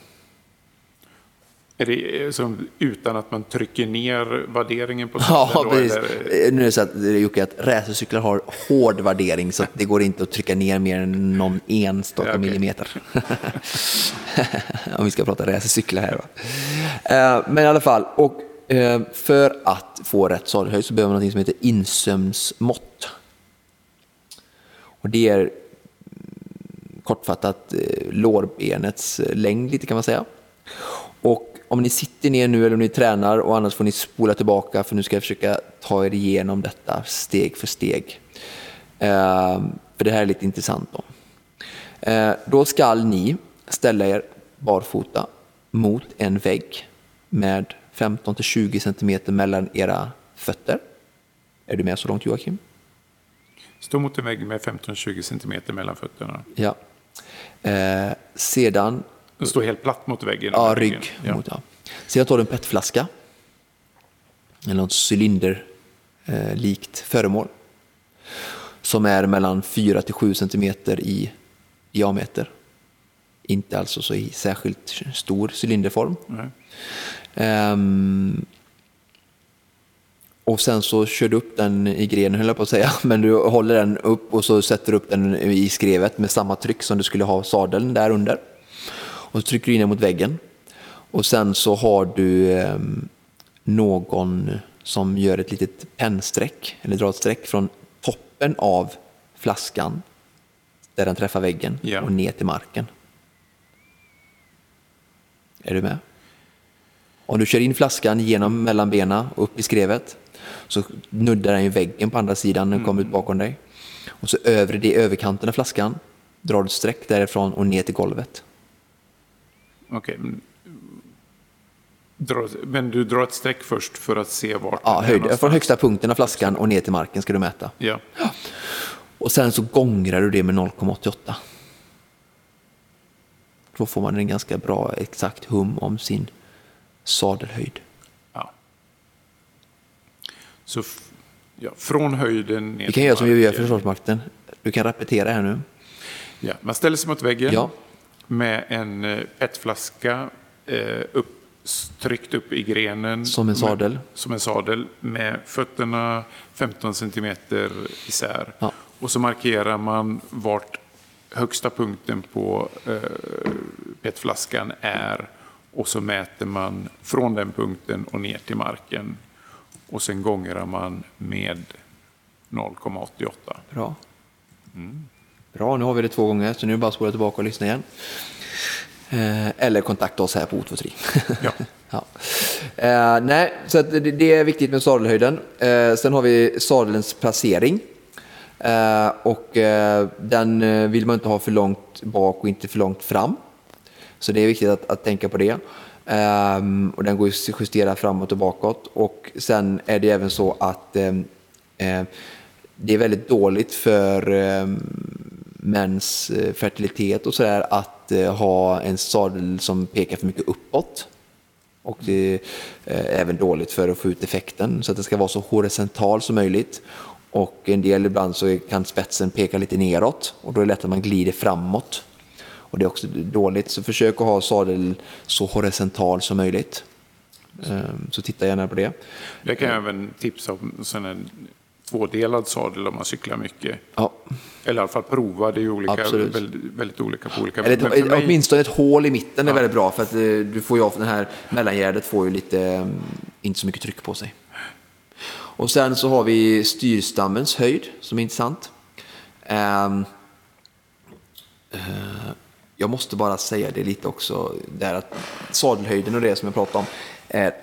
Är det eh, som utan att man trycker ner värderingen på Ja, sadeln då, precis. eller? Eh, Nu är det så att eh, Jocke, att racercyklar har hård värdering så att det går inte att trycka ner mer än någon enstaka Ja, okej. millimeter. Om vi ska prata racercyklar här. Va? Men i alla fall, och för att få rätt sadelhöjd så behöver man något som heter insömsmått. Och det är mm, kortfattat lårbenets längd lite kan man säga. Och om ni sitter ner nu eller om ni tränar och annars får ni spola tillbaka för nu ska jag försöka ta er igenom detta steg för steg. Eh, för det här är lite intressant. Då, eh, då ska ni ställa er barfota mot en vägg med 15-20 cm mellan era fötter. Är du med så långt Joakim? Stå mot en vägg med 15-20 centimeter mellan fötterna. Ja. Eh, sedan Stå helt platt mot väggen. Ja, rygg. Ja. Mot, ja. Sedan tar du en petflaska. Eller något cylinderlikt eh, föremål. Som är mellan 4 till 7 centimeter i diameter. Inte alltså så i särskilt stor cylinderform. Ehm, och sen så kör du upp den i grenen höll jag på att säga, men du håller den upp och så sätter du upp den i skrevet med samma tryck som du skulle ha sadeln där under. Och så trycker du in den mot väggen. Och sen så har du ehm, någon som gör ett litet pennstreck, eller drar ett streck från toppen av flaskan, där den träffar väggen, Ja. och ner till marken. Är du med? Om du kör in flaskan genom mellan benen och upp i skrevet så nuddar den ju väggen på andra sidan när den kommer ut bakom dig. Och så övre det överkanten av flaskan drar du ett streck därifrån och ner till golvet. Okej. men- Dra, men du drar ett streck först för att se vart Ja, höjd, från högsta punkten av flaskan och ner till marken ska du mäta. Ja. Och sen så gångrar du det med 0,88. Då får man en ganska bra exakt hum om sin sadelhöjd. ja. Så ja, från höjden ner Vi kan till göra som vi gör marken. Försvarsmakten. Du kan repetera här nu. Ja, man ställer sig mot väggen Ja. Med en eh, petflaska eh, upp, tryckt upp i grenen. Som en sadel. Med, som en sadel med fötterna 15 centimeter isär. Ja. Och så markerar man vart högsta punkten på eh, petflaskan är. Och så mäter man från den punkten och ner till marken. Och sen gångrar man med 0,88. Bra. Bra, nu har vi det två gånger, så nu är det bara att spola tillbaka och lyssna igen. Eh, eller kontakta oss här på O23. Ja. ja. Eh, nej, så det, är viktigt med sadelhöjden. Eh, sen har vi sadelns placering. Eh, och eh, den eh, vill man inte ha för långt bak och inte för långt fram. Så det är viktigt att, att tänka på det. Och den går att justera framåt och bakåt. Och sen är det även så att det är väldigt dåligt för mäns eh, fertilitet och sådär att eh, ha en sadel som pekar för mycket uppåt. Och det är eh, även dåligt för att få ut effekten. Så att det ska vara så horisontal som möjligt. Och en del ibland så kan spetsen peka lite neråt och då är det lätt att man glider framåt. Och det är också dåligt, så försök att ha sadel så horisontal som möjligt. Ehm, så titta gärna på det. Jag kan även tipsa om sådana tvådelad sadel om man cyklar mycket. Ja. Eller i alla fall prova, det är ju olika, väldigt, väldigt, olika på olika. Eller ett, mig... Åtminstone ett hål i mitten är väldigt bra för att eh, du får ju av den här mellangärdet får ju lite, mm, inte så mycket tryck på sig. Och sen så har vi styrstammens höjd som är intressant. Um, uh, jag måste bara säga det lite också, där att sadelhöjden och det som jag pratade om är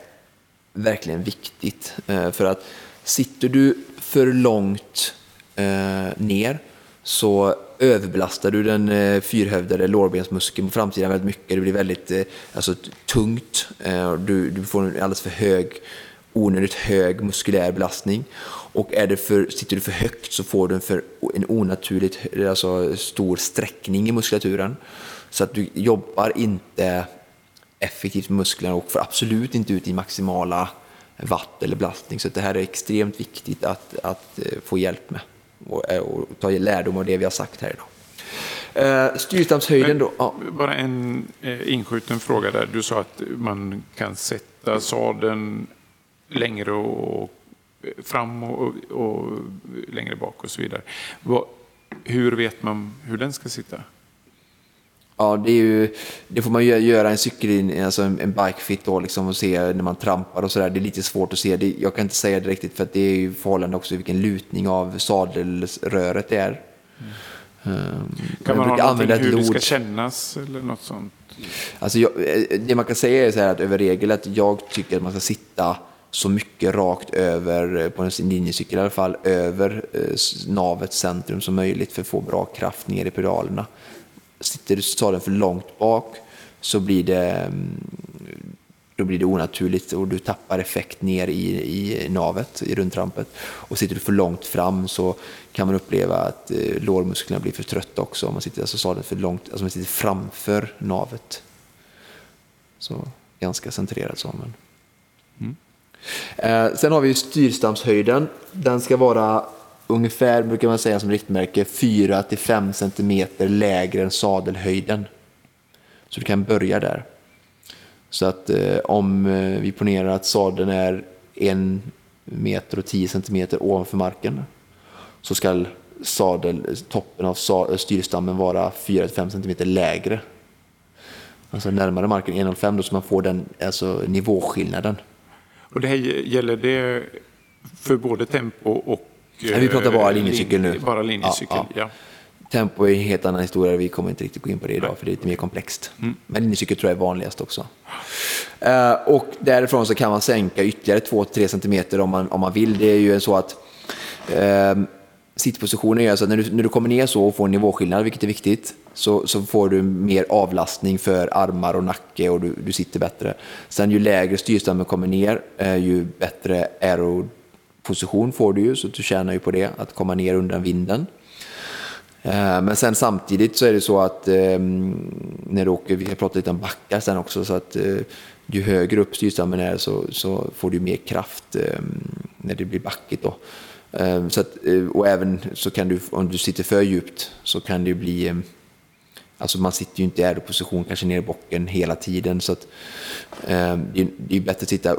verkligen viktigt. Uh, för att sitter du för långt eh, ner så överbelastar du den eh, fyrhövdade lårbensmuskeln på framsidan väldigt mycket. Det blir väldigt eh, alltså, tungt. Eh, du, du får en alldeles för hög onödigt hög muskulär belastning. Och är det för, sitter du för högt så får du en, för, en onaturligt alltså stor sträckning i muskulaturen. Så att du jobbar inte effektivt med musklerna och får absolut inte ut din maximala watt eller belastning. Så det här är extremt viktigt att, att eh, få hjälp med och, eh, och ta lärdom av det vi har sagt här idag. Eh, styrstamshöjden då? Ja. Bara en eh, inskjuten fråga där. Du sa att man kan sätta sadeln längre och, fram och, och, längre bak och så vidare. hur vet man hur den ska sitta? Ja, det, ju, det får man göra en cykel, alltså en, en bike fit då liksom och se när man trampar och sådär. Det är lite svårt att se. Det, jag kan inte säga det riktigt för det är ju förhållande också vilken lutning av sadelröret det är. Mm. Um, kan man ha någonting hur det ska kännas eller något sånt? Alltså jag, eh, det man kan säga är så att över regel att jag tycker att man ska sitta så mycket rakt över, eh, på en linjecykel i alla fall, över eh, navets centrum som möjligt för att få bra kraft ner i pedalerna. Sitter du sadeln för långt bak så blir det, mm, då blir det onaturligt och du tappar effekt ner i, i navet, i rundtrampet. Och sitter du för långt fram så kan man uppleva att eh, lårmusklerna blir för trötta också om man sitter alltså sadeln för långt, alltså man sitter framför navet. Så ganska centrerat så. Men... Mm. Eh, sen har vi styrstamshöjden. Den ska vara ungefär, brukar man säga som riktmärke, 4-5 cm lägre än sadelhöjden. Så du kan börja där. Så att eh, om eh, vi ponerar att sadeln är 1 meter och 10 cm ovanför marken så ska sadel, toppen av eh, styrstammen vara 4-5 cm lägre. Alltså närmare marken 1,05 då så man får den alltså nivåskillnaden. Och det här gäller det för både tempo och... Ja, vi pratar bara linjecykel nu. Bara linjecykel, ja. ja. Tempo är en helt annan historia, vi kommer inte riktigt gå in på det idag för det är lite mer komplext. Mm. Men linjecykel tror jag är vanligast också. Uh, och därifrån så kan man sänka ytterligare 2-3 cm om man, om man vill. Det är ju så att uh, sittpositionen gör så att när du, när du kommer ner så och får en nivåskillnad, vilket är viktigt, så, så får du mer avlastning för armar och nacke och du, du sitter bättre. Sen ju lägre styrstammen kommer ner, eh, ju bättre Position får du ju, så du tjänar ju på det, att komma ner undan vinden. Eh, men sen samtidigt så är det så att ehm, när du åker, vi har pratat lite om backar sen också, så att eh, ju högre upp styrstammen är så, så får du mer kraft ehm, när det blir backigt. Då. Ehm, så att, eh, och även så kan du, om du sitter för djupt, så kan det bli Alltså man sitter ju inte i aeroposition kanske ner i bocken hela tiden. Så att, eh, det är bättre att sitta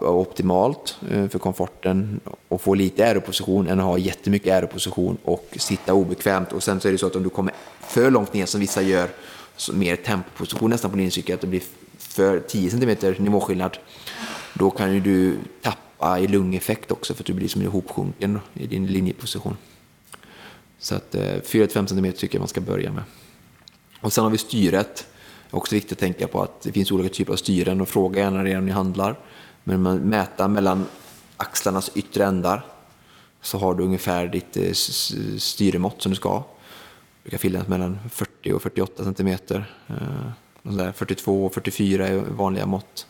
optimalt eh, för komforten och få lite aeroposition än att ha jättemycket aeroposition och sitta obekvämt. Och sen så är det så att om du kommer för långt ner som vissa gör, så mer tempoposition nästan på din cykel, att det blir för 10 cm nivåskillnad, då kan ju du tappa i lungeffekt också för att du blir som ihopsjunken i din linjeposition. Så att eh, 4-5 cm tycker jag man ska börja med. Och sen har vi styret. Också viktigt att tänka på att det finns olika typer av styren och fråga gärna redan när ni handlar. Men man mäter mellan axlarnas yttre ändar så har du ungefär ditt eh, styremått som du ska ha. Det brukar finnas mellan 40 och 48 centimeter. 42 eh, och 44 är vanliga mått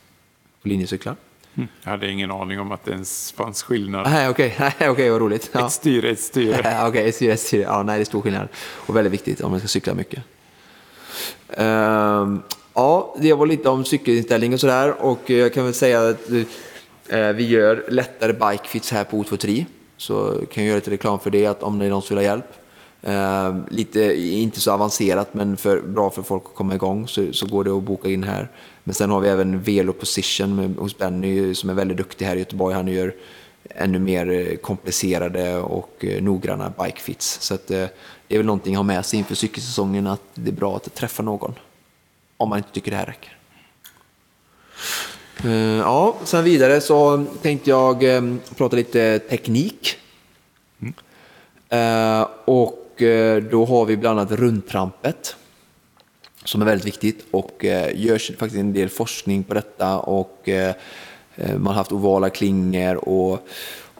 på linjecyklar. Mm. Jag hade ingen aning om att det ens fanns skillnad. Nej, okej, okay. okay, vad roligt. Ja. Ett styre, ett styre. okej, okay, ett styre, ett styre. Ja, nej, det är stor skillnad. Och väldigt viktigt om man ska cykla mycket. Ehm, ja, det var lite om cykelinställning och sådär. Och jag kan väl säga att eh, vi gör lättare bikefits här på O23. Så kan jag göra lite reklam för det, att om det är någon som vill ha hjälp. Eh, lite, inte så avancerat, men för, bra för folk att komma igång så, så går det att boka in här. Men sen har vi även Velo Position med, hos Benny som är väldigt duktig här i Göteborg. Han gör ännu mer eh, komplicerade och eh, noggranna bikefits. Så att, eh, är väl någonting att ha med sig inför cykelsäsongen att det är bra att träffa någon. Om man inte tycker det här räcker. Ja, sen vidare så tänkte jag prata lite teknik. Mm. Och då har vi bland annat rundtrampet som är väldigt viktigt och eh, görs faktiskt en del forskning på detta och eh, eh, man har haft ovala klingor och,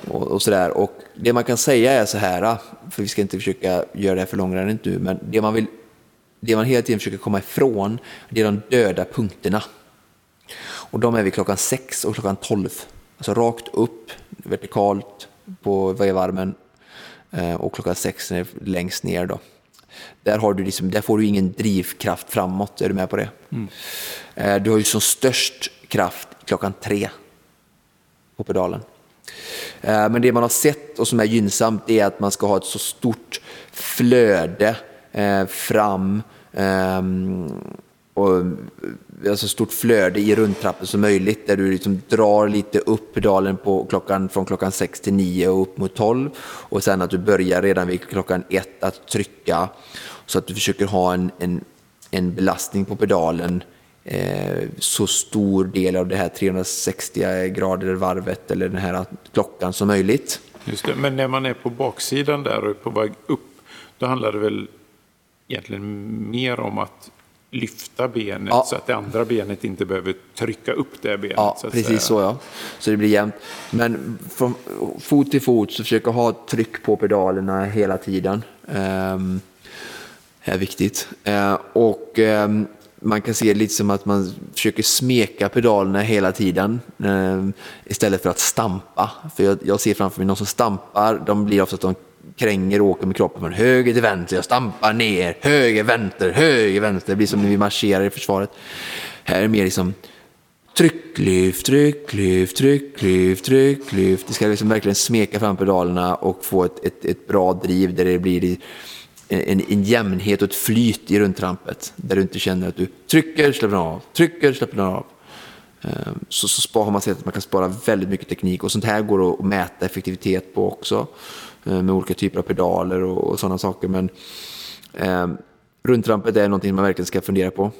och, och sådär. Och det man kan säga är så här, för vi ska inte försöka göra det här för långrandigt nu, men det man, vill, det man hela tiden försöker komma ifrån, det är de döda punkterna. Och de är vid klockan 6 och klockan 12. Alltså rakt upp, vertikalt på vevarmen och klockan 6 längst ner. Då. Där, har du liksom, där får du ingen drivkraft framåt, är du med på det? Mm. Du har ju som störst kraft klockan tre på pedalen. Eh, men det man har sett och som är gynnsamt är att man ska ha ett så stort flöde eh, fram ehm, och alltså stort flöde i rundtrappen som möjligt där du liksom drar lite upp pedalen på klockan, från klockan 6 till 9 och upp mot 12 och sen att du börjar redan vid klockan 1 att trycka så att du försöker ha en, en, en belastning på pedalen så stor del av det här 360 grader varvet eller den här klockan som möjligt. Just det. Men när man är på baksidan där och är på väg upp, då handlar det väl egentligen mer om att lyfta benet ja. så att det andra benet inte behöver trycka upp det benet. Ja, så precis säga. så ja. Så det blir jämnt. Men från fot till fot så försöka ha tryck på pedalerna hela tiden. Um, är viktigt. Uh, och um, man kan se det lite som att man försöker smeka pedalerna hela tiden eh, istället för att stampa. För jag, jag ser framför mig någon som stampar, de blir ofta att de kränger och åker med kroppen från höger till vänster. Jag stampar ner, höger, vänster, höger, vänster. Det blir som när vi marscherar i försvaret. Här är det mer liksom trycklyft, trycklyft, trycklyft, trycklyft. Det ska liksom verkligen smeka fram pedalerna och få ett, ett, ett bra driv där det blir en, en jämnhet och ett flyt i rundtrampet. Där du inte känner att du trycker, släpper av, trycker, släpper av. Ehm, så, så, så har man sett att man kan spara väldigt mycket teknik och sånt här går att mäta effektivitet på också. Ehm, med olika typer av pedaler och, och sådana saker. Men eh, rundtrampet är någonting man verkligen ska fundera på.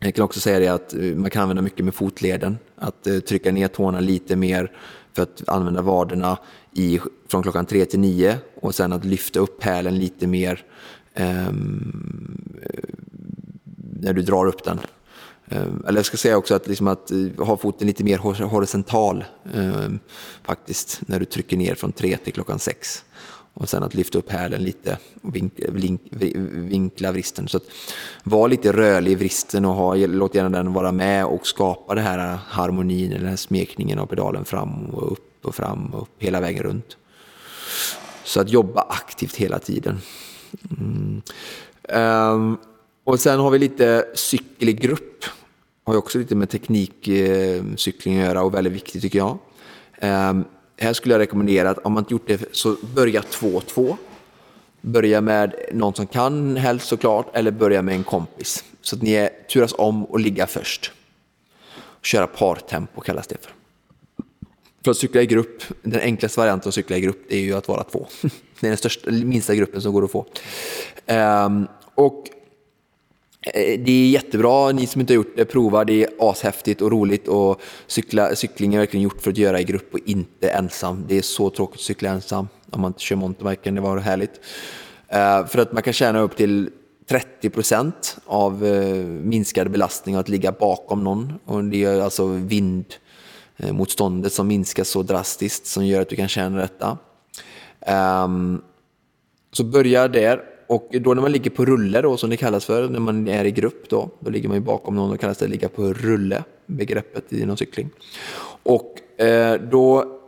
Jag kan också säga det att eh, man kan använda mycket med fotleden. Att eh, trycka ner tårna lite mer för att använda vaderna i, från klockan tre till nio och sen att lyfta upp hälen lite mer eh, när du drar upp den. Ehm, eller jag ska säga också att, liksom att eh, ha foten lite mer horisontal eh, faktiskt när du trycker ner från tre till klockan sex. Och sen att lyfta upp hälen lite och vinkla vristen. Så att var lite rörlig i vristen och ha, låt gärna den vara med och skapa den här harmonin, den här smekningen av pedalen fram och upp och fram och upp hela vägen runt. Så att jobba aktivt hela tiden. Mm. Um, och sen har vi lite cykel i grupp har ju också lite med teknikcykling eh, att göra och väldigt viktigt tycker jag. Um, här skulle jag rekommendera att om man inte gjort det så börja 2-2. Börja med någon som kan helst såklart eller börja med en kompis. Så att ni är, turas om och ligga först. Köra partempo kallas det för. För att cykla i grupp, den enklaste varianten att cykla i grupp är ju att vara två. Det är den största, minsta gruppen som går att få. Um, och eh, det är jättebra, ni som inte har gjort det, prova. Det är ashäftigt och roligt och cykla, cykling är verkligen gjort för att göra i grupp och inte ensam. Det är så tråkigt att cykla ensam om man inte kör mountainbiken, det var härligt. Uh, för att man kan tjäna upp till 30 procent av eh, minskad belastning av att ligga bakom någon. Och det är alltså Eh, motståndet som minskar så drastiskt som gör att du kan tjäna detta. Um, så börja där och då när man ligger på rulle då som det kallas för när man är i grupp då, då ligger man ju bakom någon och kallas det ligga på rulle, begreppet inom cykling. Och eh, då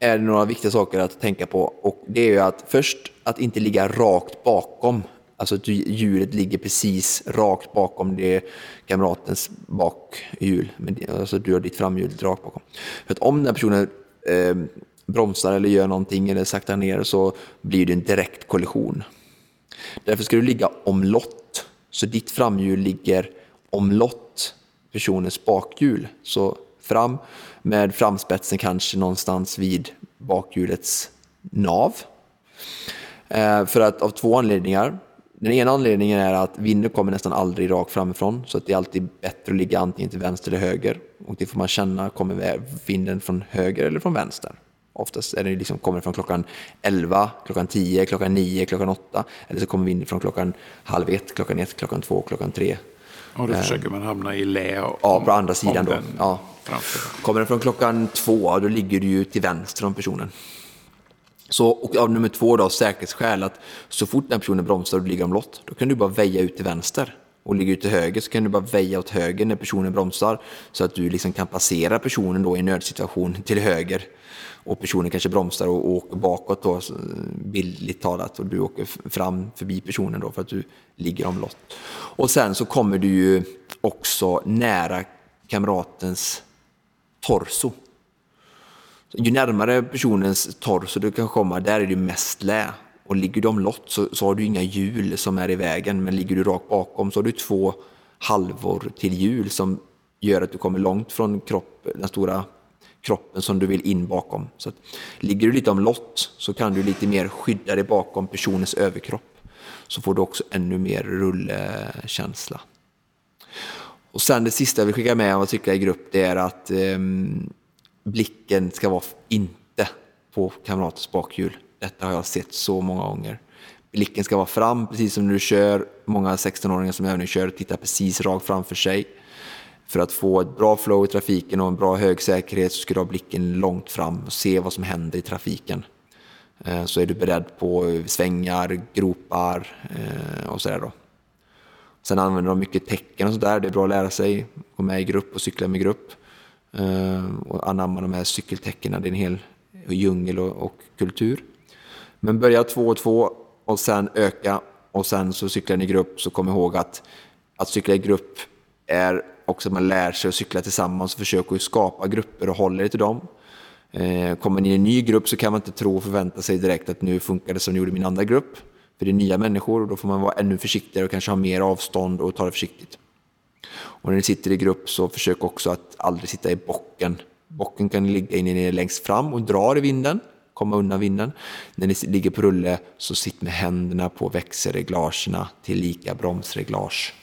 är det några viktiga saker att tänka på och det är ju att först att inte ligga rakt bakom Alltså att hjulet ligger precis rakt bakom det kamratens bakhjul. Alltså du har ditt framhjul rakt bakom. För att om den personen eh, bromsar eller gör någonting eller saktar ner så blir det en direkt kollision. Därför ska du ligga omlott. Så ditt framhjul ligger omlott personens bakhjul. Så fram med framspetsen kanske någonstans vid bakhjulets nav. Eh, för att av två anledningar. Den ena anledningen är att vinden kommer nästan aldrig rakt framifrån så att det är alltid bättre att ligga antingen till vänster eller höger. Och det får man känna, kommer vinden från höger eller från vänster? Oftast är det liksom, kommer från klockan 11, klockan 10, klockan 9, klockan 8. Eller så kommer vinden från klockan halv 1, klockan 1, klockan 2, klockan 3. Och då eh, försöker man hamna i lä. Ja, på andra sidan då. Ja. Kommer den från klockan 2, då ligger du ju till vänster om personen. Så, och av nummer två då, säkerhetsskäl, att så fort den personen bromsar och du ligger omlott, då kan du bara väja ut till vänster. Och ligger du till höger så kan du bara väja åt höger när personen bromsar. Så att du liksom kan passera personen då i en nödsituation till höger. Och personen kanske bromsar och, åker bakåt då, bildligt talat. Och du åker fram förbi personen då för att du ligger omlott. Och sen så kommer du ju också nära kamratens torso ju närmare personens torso du kan komma, där är det mest lä. Och ligger du omlott så, så har du inga hjul som är i vägen, men ligger du rakt bakom så har du två halvor till hjul som gör att du kommer långt från kropp, den stora kroppen som du vill in bakom. Så att, ligger du lite omlott så kan du lite mer skydda dig bakom personens överkropp. Så får du också ännu mer rullkänsla. Och sen det sista jag vill skicka med av att cykla i grupp det är att um, blicken ska vara inte på kamratens bakhjul. Detta har jag sett så många gånger. Blicken ska vara fram, precis som när du kör. Många 16-åringar som även kör tittar precis rakt framför sig. För att få ett bra flow i trafiken och en bra hög säkerhet så ska du ha blicken långt fram och se vad som händer i trafiken. Eh, så är du beredd på eh, svängar, gropar eh, och sådär då. Sen använder de mycket tecken och sådär. Det är bra att lära sig, gå med i grupp och cykla med grupp. Eh, och anamma de här cykeltäckena. Det är en hel djungel och, och kultur. Men börja två och två och sen öka och sen så cyklar ni i grupp så kom ihåg att att cykla i grupp är också att man lär sig att cykla tillsammans Försök att skapa grupper och hålla er till dem. Eh, kommer ni i en ny grupp så kan man inte tro och förvänta sig direkt att nu funkar det som det gjorde i min andra grupp. För det är nya människor och då får man vara ännu försiktigare och kanske ha mer avstånd och ta det försiktigt. Och när ni sitter i grupp så försök också att aldrig sitta i bocken. Bocken kan ligga inne längst fram och dra i vinden, komma undan vinden. När ni ligger på rulle så sitt med händerna på växelreglagerna till lika bromsreglage.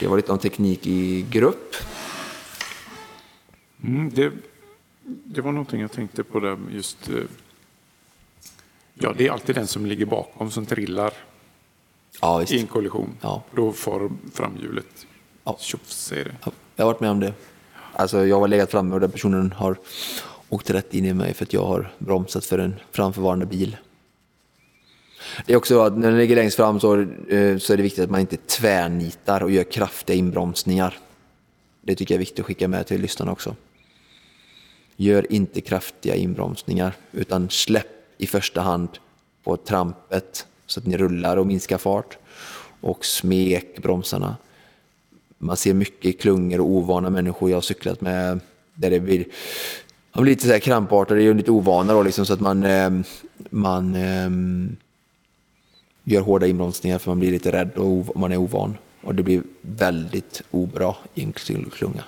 Det var lite om teknik i grupp. Mm, det, det var någonting jag tänkte på där just. Eh, ja, det är alltid den som ligger bakom som trillar ja, i en kollision. Ja. Då får framhjulet ja. tjofs, det. Ja, jag har varit med om det. Alltså, jag har legat framme och den personen har åkt rätt in i mig för att jag har bromsat för en framförvarande bil. Det är också att när den ligger längst fram så, eh, så är det viktigt att man inte tvärnitar och gör kraftiga inbromsningar. Det tycker jag är viktigt att skicka med till lyssnarna också. Gör inte kraftiga inbromsningar utan släpp i första hand på trampet så att ni rullar och minskar fart. Och smek bromsarna. Man ser mycket klungor och ovana människor jag har cyklat med där det blir man blir lite så här krampartade, är lite ovana då liksom, så att man, ehm, man ehm, gör hårda inbromsningar för man blir lite rädd och man är ovan. Och det blir väldigt obra i en klunga.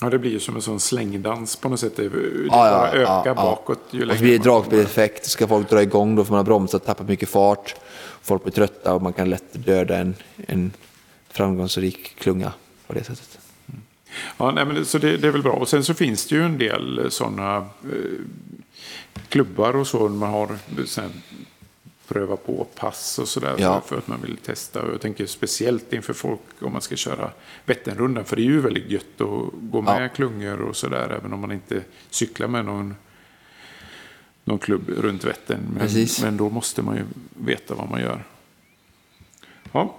Ja, det blir ju som en sån slängdans på något sätt. Det, det ja, bara ja, ökar ja, bakåt. Ju och så blir det dragspeleffekt. Ska folk dra igång då får man ha bromsat, tappat mycket fart. Folk blir trötta och man kan lätt döda en, en framgångsrik klunga på det sättet. Ja, nej, men så det, det, är väl bra. Och sen så finns det ju en del sådana eh, klubbar och så. Man har pröva på pass och sådär Ja. för, att man vill testa. Och jag tänker speciellt inför folk om man ska köra Vätternrundan. För det är ju väldigt gött att gå med Ja. klungor och sådär. Även om man inte cyklar med någon, någon klubb runt Vättern. Men, Precis. men då måste man ju veta vad man gör. Ja,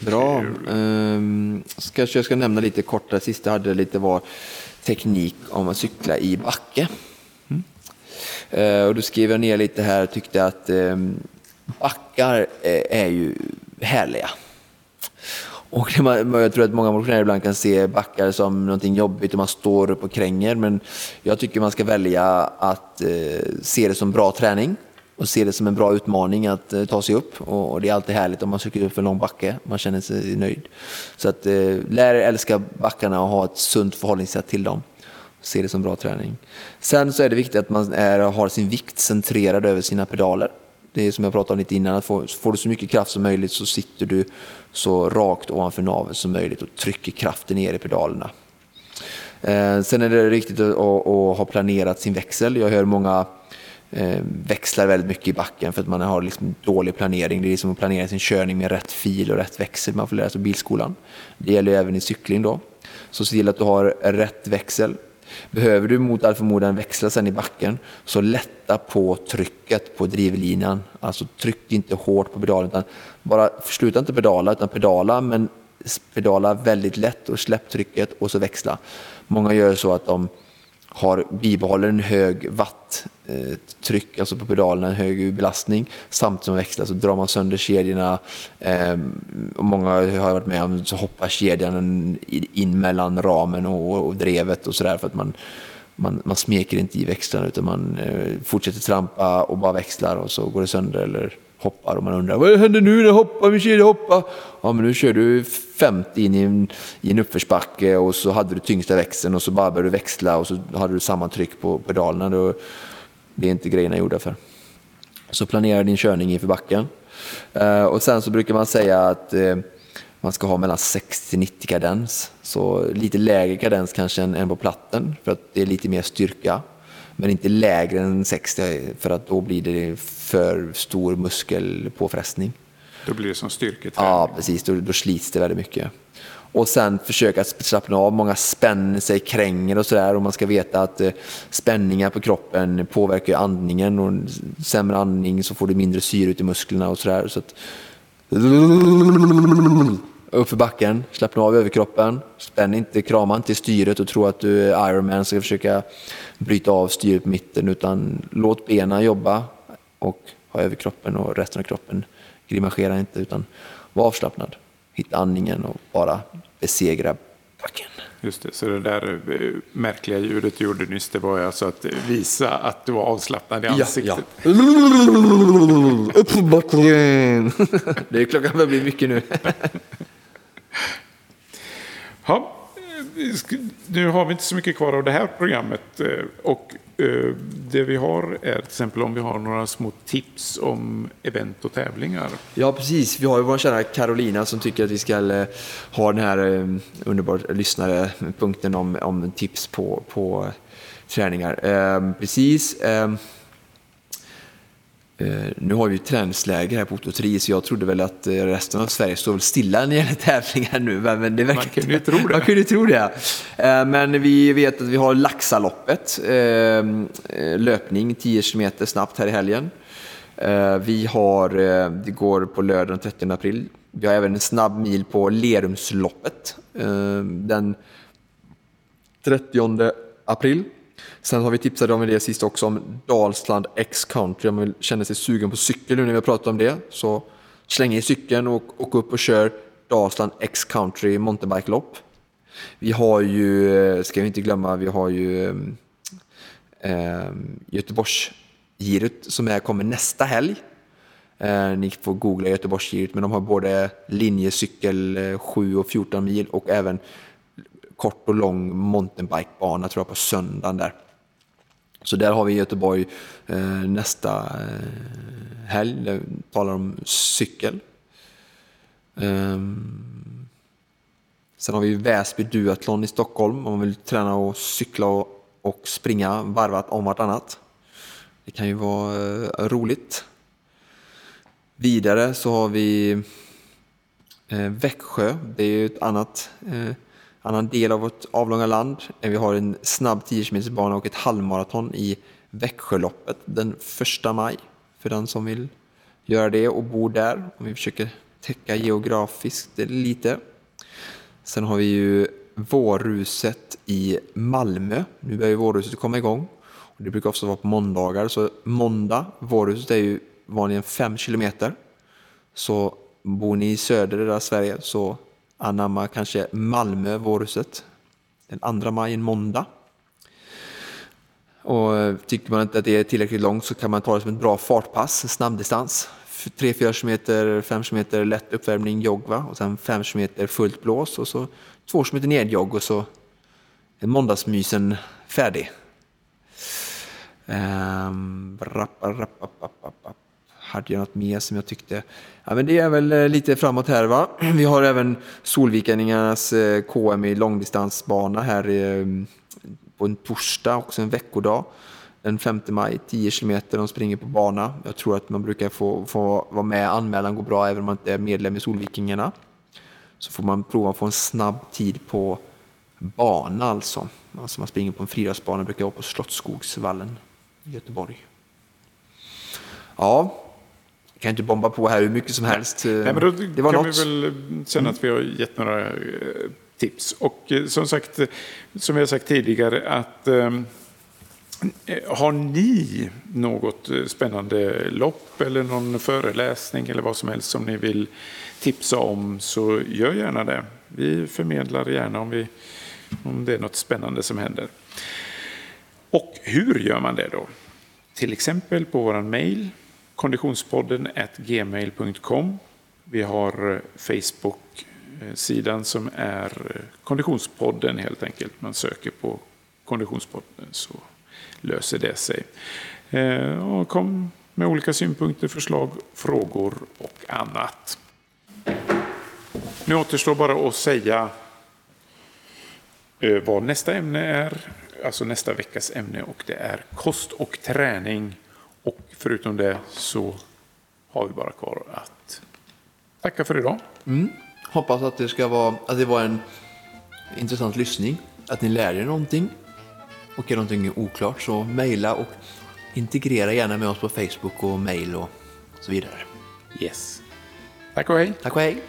Bra. Um, ska, jag ska nämna lite kort, det sista jag hade lite var teknik om att cykla i backe. Eh, och då skrev jag ner lite här och tyckte att eh, backar eh, är ju härliga. Och man- jag tror att många motionärer ibland kan se backar som någonting jobbigt och man står upp och kränger. Men jag tycker man ska välja att eh, se det som bra träning och se det som en bra utmaning att eh, ta sig upp. Och, och det är alltid härligt om man cyklar upp för en lång backe. Man känner sig nöjd. Så att, eh, lär er älska backarna och ha ett sunt förhållningssätt till dem. Se det som bra träning. Sen så är det viktigt att man är, har sin vikt centrerad över sina pedaler. Det är som jag pratade om lite innan, att får, får du så mycket kraft som möjligt så sitter du så rakt ovanför naveln som möjligt och trycker kraften ner i pedalerna. Eh, sen är det viktigt att, att, att ha planerat sin växel. Jag hör många eh, växlar väldigt mycket i backen för att man har liksom dålig planering. Det är som att planera sin körning med rätt fil och rätt växel man får lära sig på bilskolan. Det gäller även i cykling då. Så se till att du har rätt växel. Behöver du mot all förmodan växla sen i backen så lätta på trycket på drivlinan. Alltså tryck inte hårt på pedalen utan bara sluta inte pedala utan pedala men pedala väldigt lätt och släpp trycket och så växla. Många gör så att de har bibehåller en hög watt-tryck alltså på pedalerna, en hög belastning. Samtidigt som man växlar så drar man sönder kedjorna. Eh, och många har varit med om så hoppar kedjan in mellan ramen och, och drevet och sådär för att man, man, man smeker inte i växlarna utan man eh, fortsätter trampa och bara växlar och så går det sönder eller hoppar och man undrar vad händer nu när jag hoppar, min kedja hoppar. Ja men nu kör du 50 in i en, i en uppförsbacke och så hade du tyngsta växeln och så bara började du växla och så hade du samma tryck på pedalerna. Då, det är inte grejerna gjorda för. Så planera din körning inför backen. Eh, och sen så brukar man säga att eh, man ska ha mellan 60 90 kadens. Så lite lägre kadens kanske än, än på platten för att det är lite mer styrka. Men inte lägre än 60 för att då blir det för stor muskelpåfrestning. då blir det som styrketräning. Ja, precis. Då, då slits det väldigt mycket. Och sen försöka slappna av. Många spänner sig, kränger och sådär. Och man ska veta att eh, spänningar på kroppen påverkar andningen. Och sämre andning så får du mindre syre ut i musklerna och sådär. Så att... Upp för backen, slappna av överkroppen. Spänn inte, krama inte i styret och tro att du är Ironman ska försöka bryta av styret på mitten. Utan låt benen jobba och ha överkroppen och resten av kroppen. Grimasera inte utan var avslappnad. Hitta andningen och bara besegra backen. Just det, så det där eh, märkliga ljudet du gjorde nyss, det var ju alltså att visa att du var avslappnad i ansiktet. Upp för backen! Det är klockan börjar bli mycket nu. Ja, eh, nu har vi inte så mycket kvar av det här programmet. Eh, och eh, det vi har är till exempel om vi har några små tips om event och tävlingar. Ja, precis. Vi har ju vår kära Carolina som tycker att vi ska ha den här underbara lyssnare punkten om, om tips på, på träningar. Precis. Eh, nu har vi träningsläger här på Otto 3, så jag trodde väl att eh, resten av Sverige står väl stilla när det gäller tävlingar nu. men- det verkar Man kunde ju tro det. Man kunde tro det. Eh, Men vi vet att vi har Laxaloppet, eh, eh, löpning 10 km snabbt här i helgen. Vi har, det går på lördag den 30 april. Vi har även en snabb mil på Lerumsloppet eh, den 30 april. Sen har vi tipsat om det sist också om Dalsland X-Country. Om man känner sig sugen på cykel nu när vi har pratat om det så släng i cykeln och åk upp och kör Dalsland X-Country mountainbike-lopp. Vi har ju, eh, ska vi inte glömma, vi har ju eh, eh, Göteborgsgirot som är, kommer nästa helg. Eh, ni får googla Göteborgsgirot, men de har både linjecykel eh, 7 och 14 mil och även kort och lång mountainbikebana tror jag på söndagen där. Så där har vi Göteborg eh, nästa eh, helg, där vi talar om cykel. Ehm, sen har vi Väsby Duathlon i Stockholm om man vill träna och cykla och och springa varvat om vartannat. Det kan ju vara eh, roligt. Vidare så har vi eh, Växjö. Det är ju ett annat, eh, annan del av vårt avlånga land. Vi har en snabb 10 km bana och ett halvmaraton i Växjöloppet den 1 maj. För den som vill göra det och bor där. Om vi försöker täcka geografiskt lite. Sen har vi ju vårruset i Malmö. Nu börjar ju vårruset komma igång. Och det brukar ofta vara på måndagar. Så måndag, vårruset är ju vanligen 5 kilometer. Så bor ni i södra Sverige så anamma kanske Malmö vårhuset den 2 maj, en måndag. Och eh, tycker man inte att det är tillräckligt långt så kan man ta det som ett bra fartpass, snabbdistans. 3-4 km, 5 km lätt uppvärmning, jogg va? och sen 5 km fullt blås och så 2 km nedjogg och så är måndagsmysen färdig. Um, hade jag något mer som jag tyckte? Ja, men det är väl eh, lite framåt här va. Vi har även Solvikaningarnas eh, KM i långdistansbana här eh, på en torsdag, också en veckodag. Den 5 maj, 10 kilometer, de springer på bana. Jag tror att man brukar få, få vara med, anmälan går bra även om man inte är medlem i Solvikingarna. Så får man prova att få en snabb tid på bana alltså. Alltså man springer på en friidrottsbana, brukar vara på Slottsskogsvallen i Göteborg. Ja, jag kan inte bomba på här hur mycket som helst. Nej, men då det var kan något. vi väl känna att vi har gett några eh, tips. Och eh, som sagt, som jag sagt tidigare, att har ni något spännande lopp eller någon föreläsning eller vad som helst som ni vill tipsa om så gör gärna det. Vi förmedlar gärna om, vi, om det är något spännande som händer. Och hur gör man det då? Till exempel på vår mail konditionspodden gmail.com. Vi har eh, Facebook-sidan som är eh, Konditionspodden helt enkelt. Man söker på Konditionspodden så löser det sig. Eh, och kom med olika synpunkter, förslag, frågor och annat. Nu återstår bara att säga vad nästa ämne är, alltså nästa veckas ämne och det är kost och träning. Förutom det så har vi bara kvar att tacka för idag. Mm. Hoppas att det ska vara, att det var en intressant lyssning, att ni lär er någonting och är någonting oklart så mejla och integrera gärna med oss på Facebook och mejl och så vidare. Yes. Tack och hej. Tack och hej.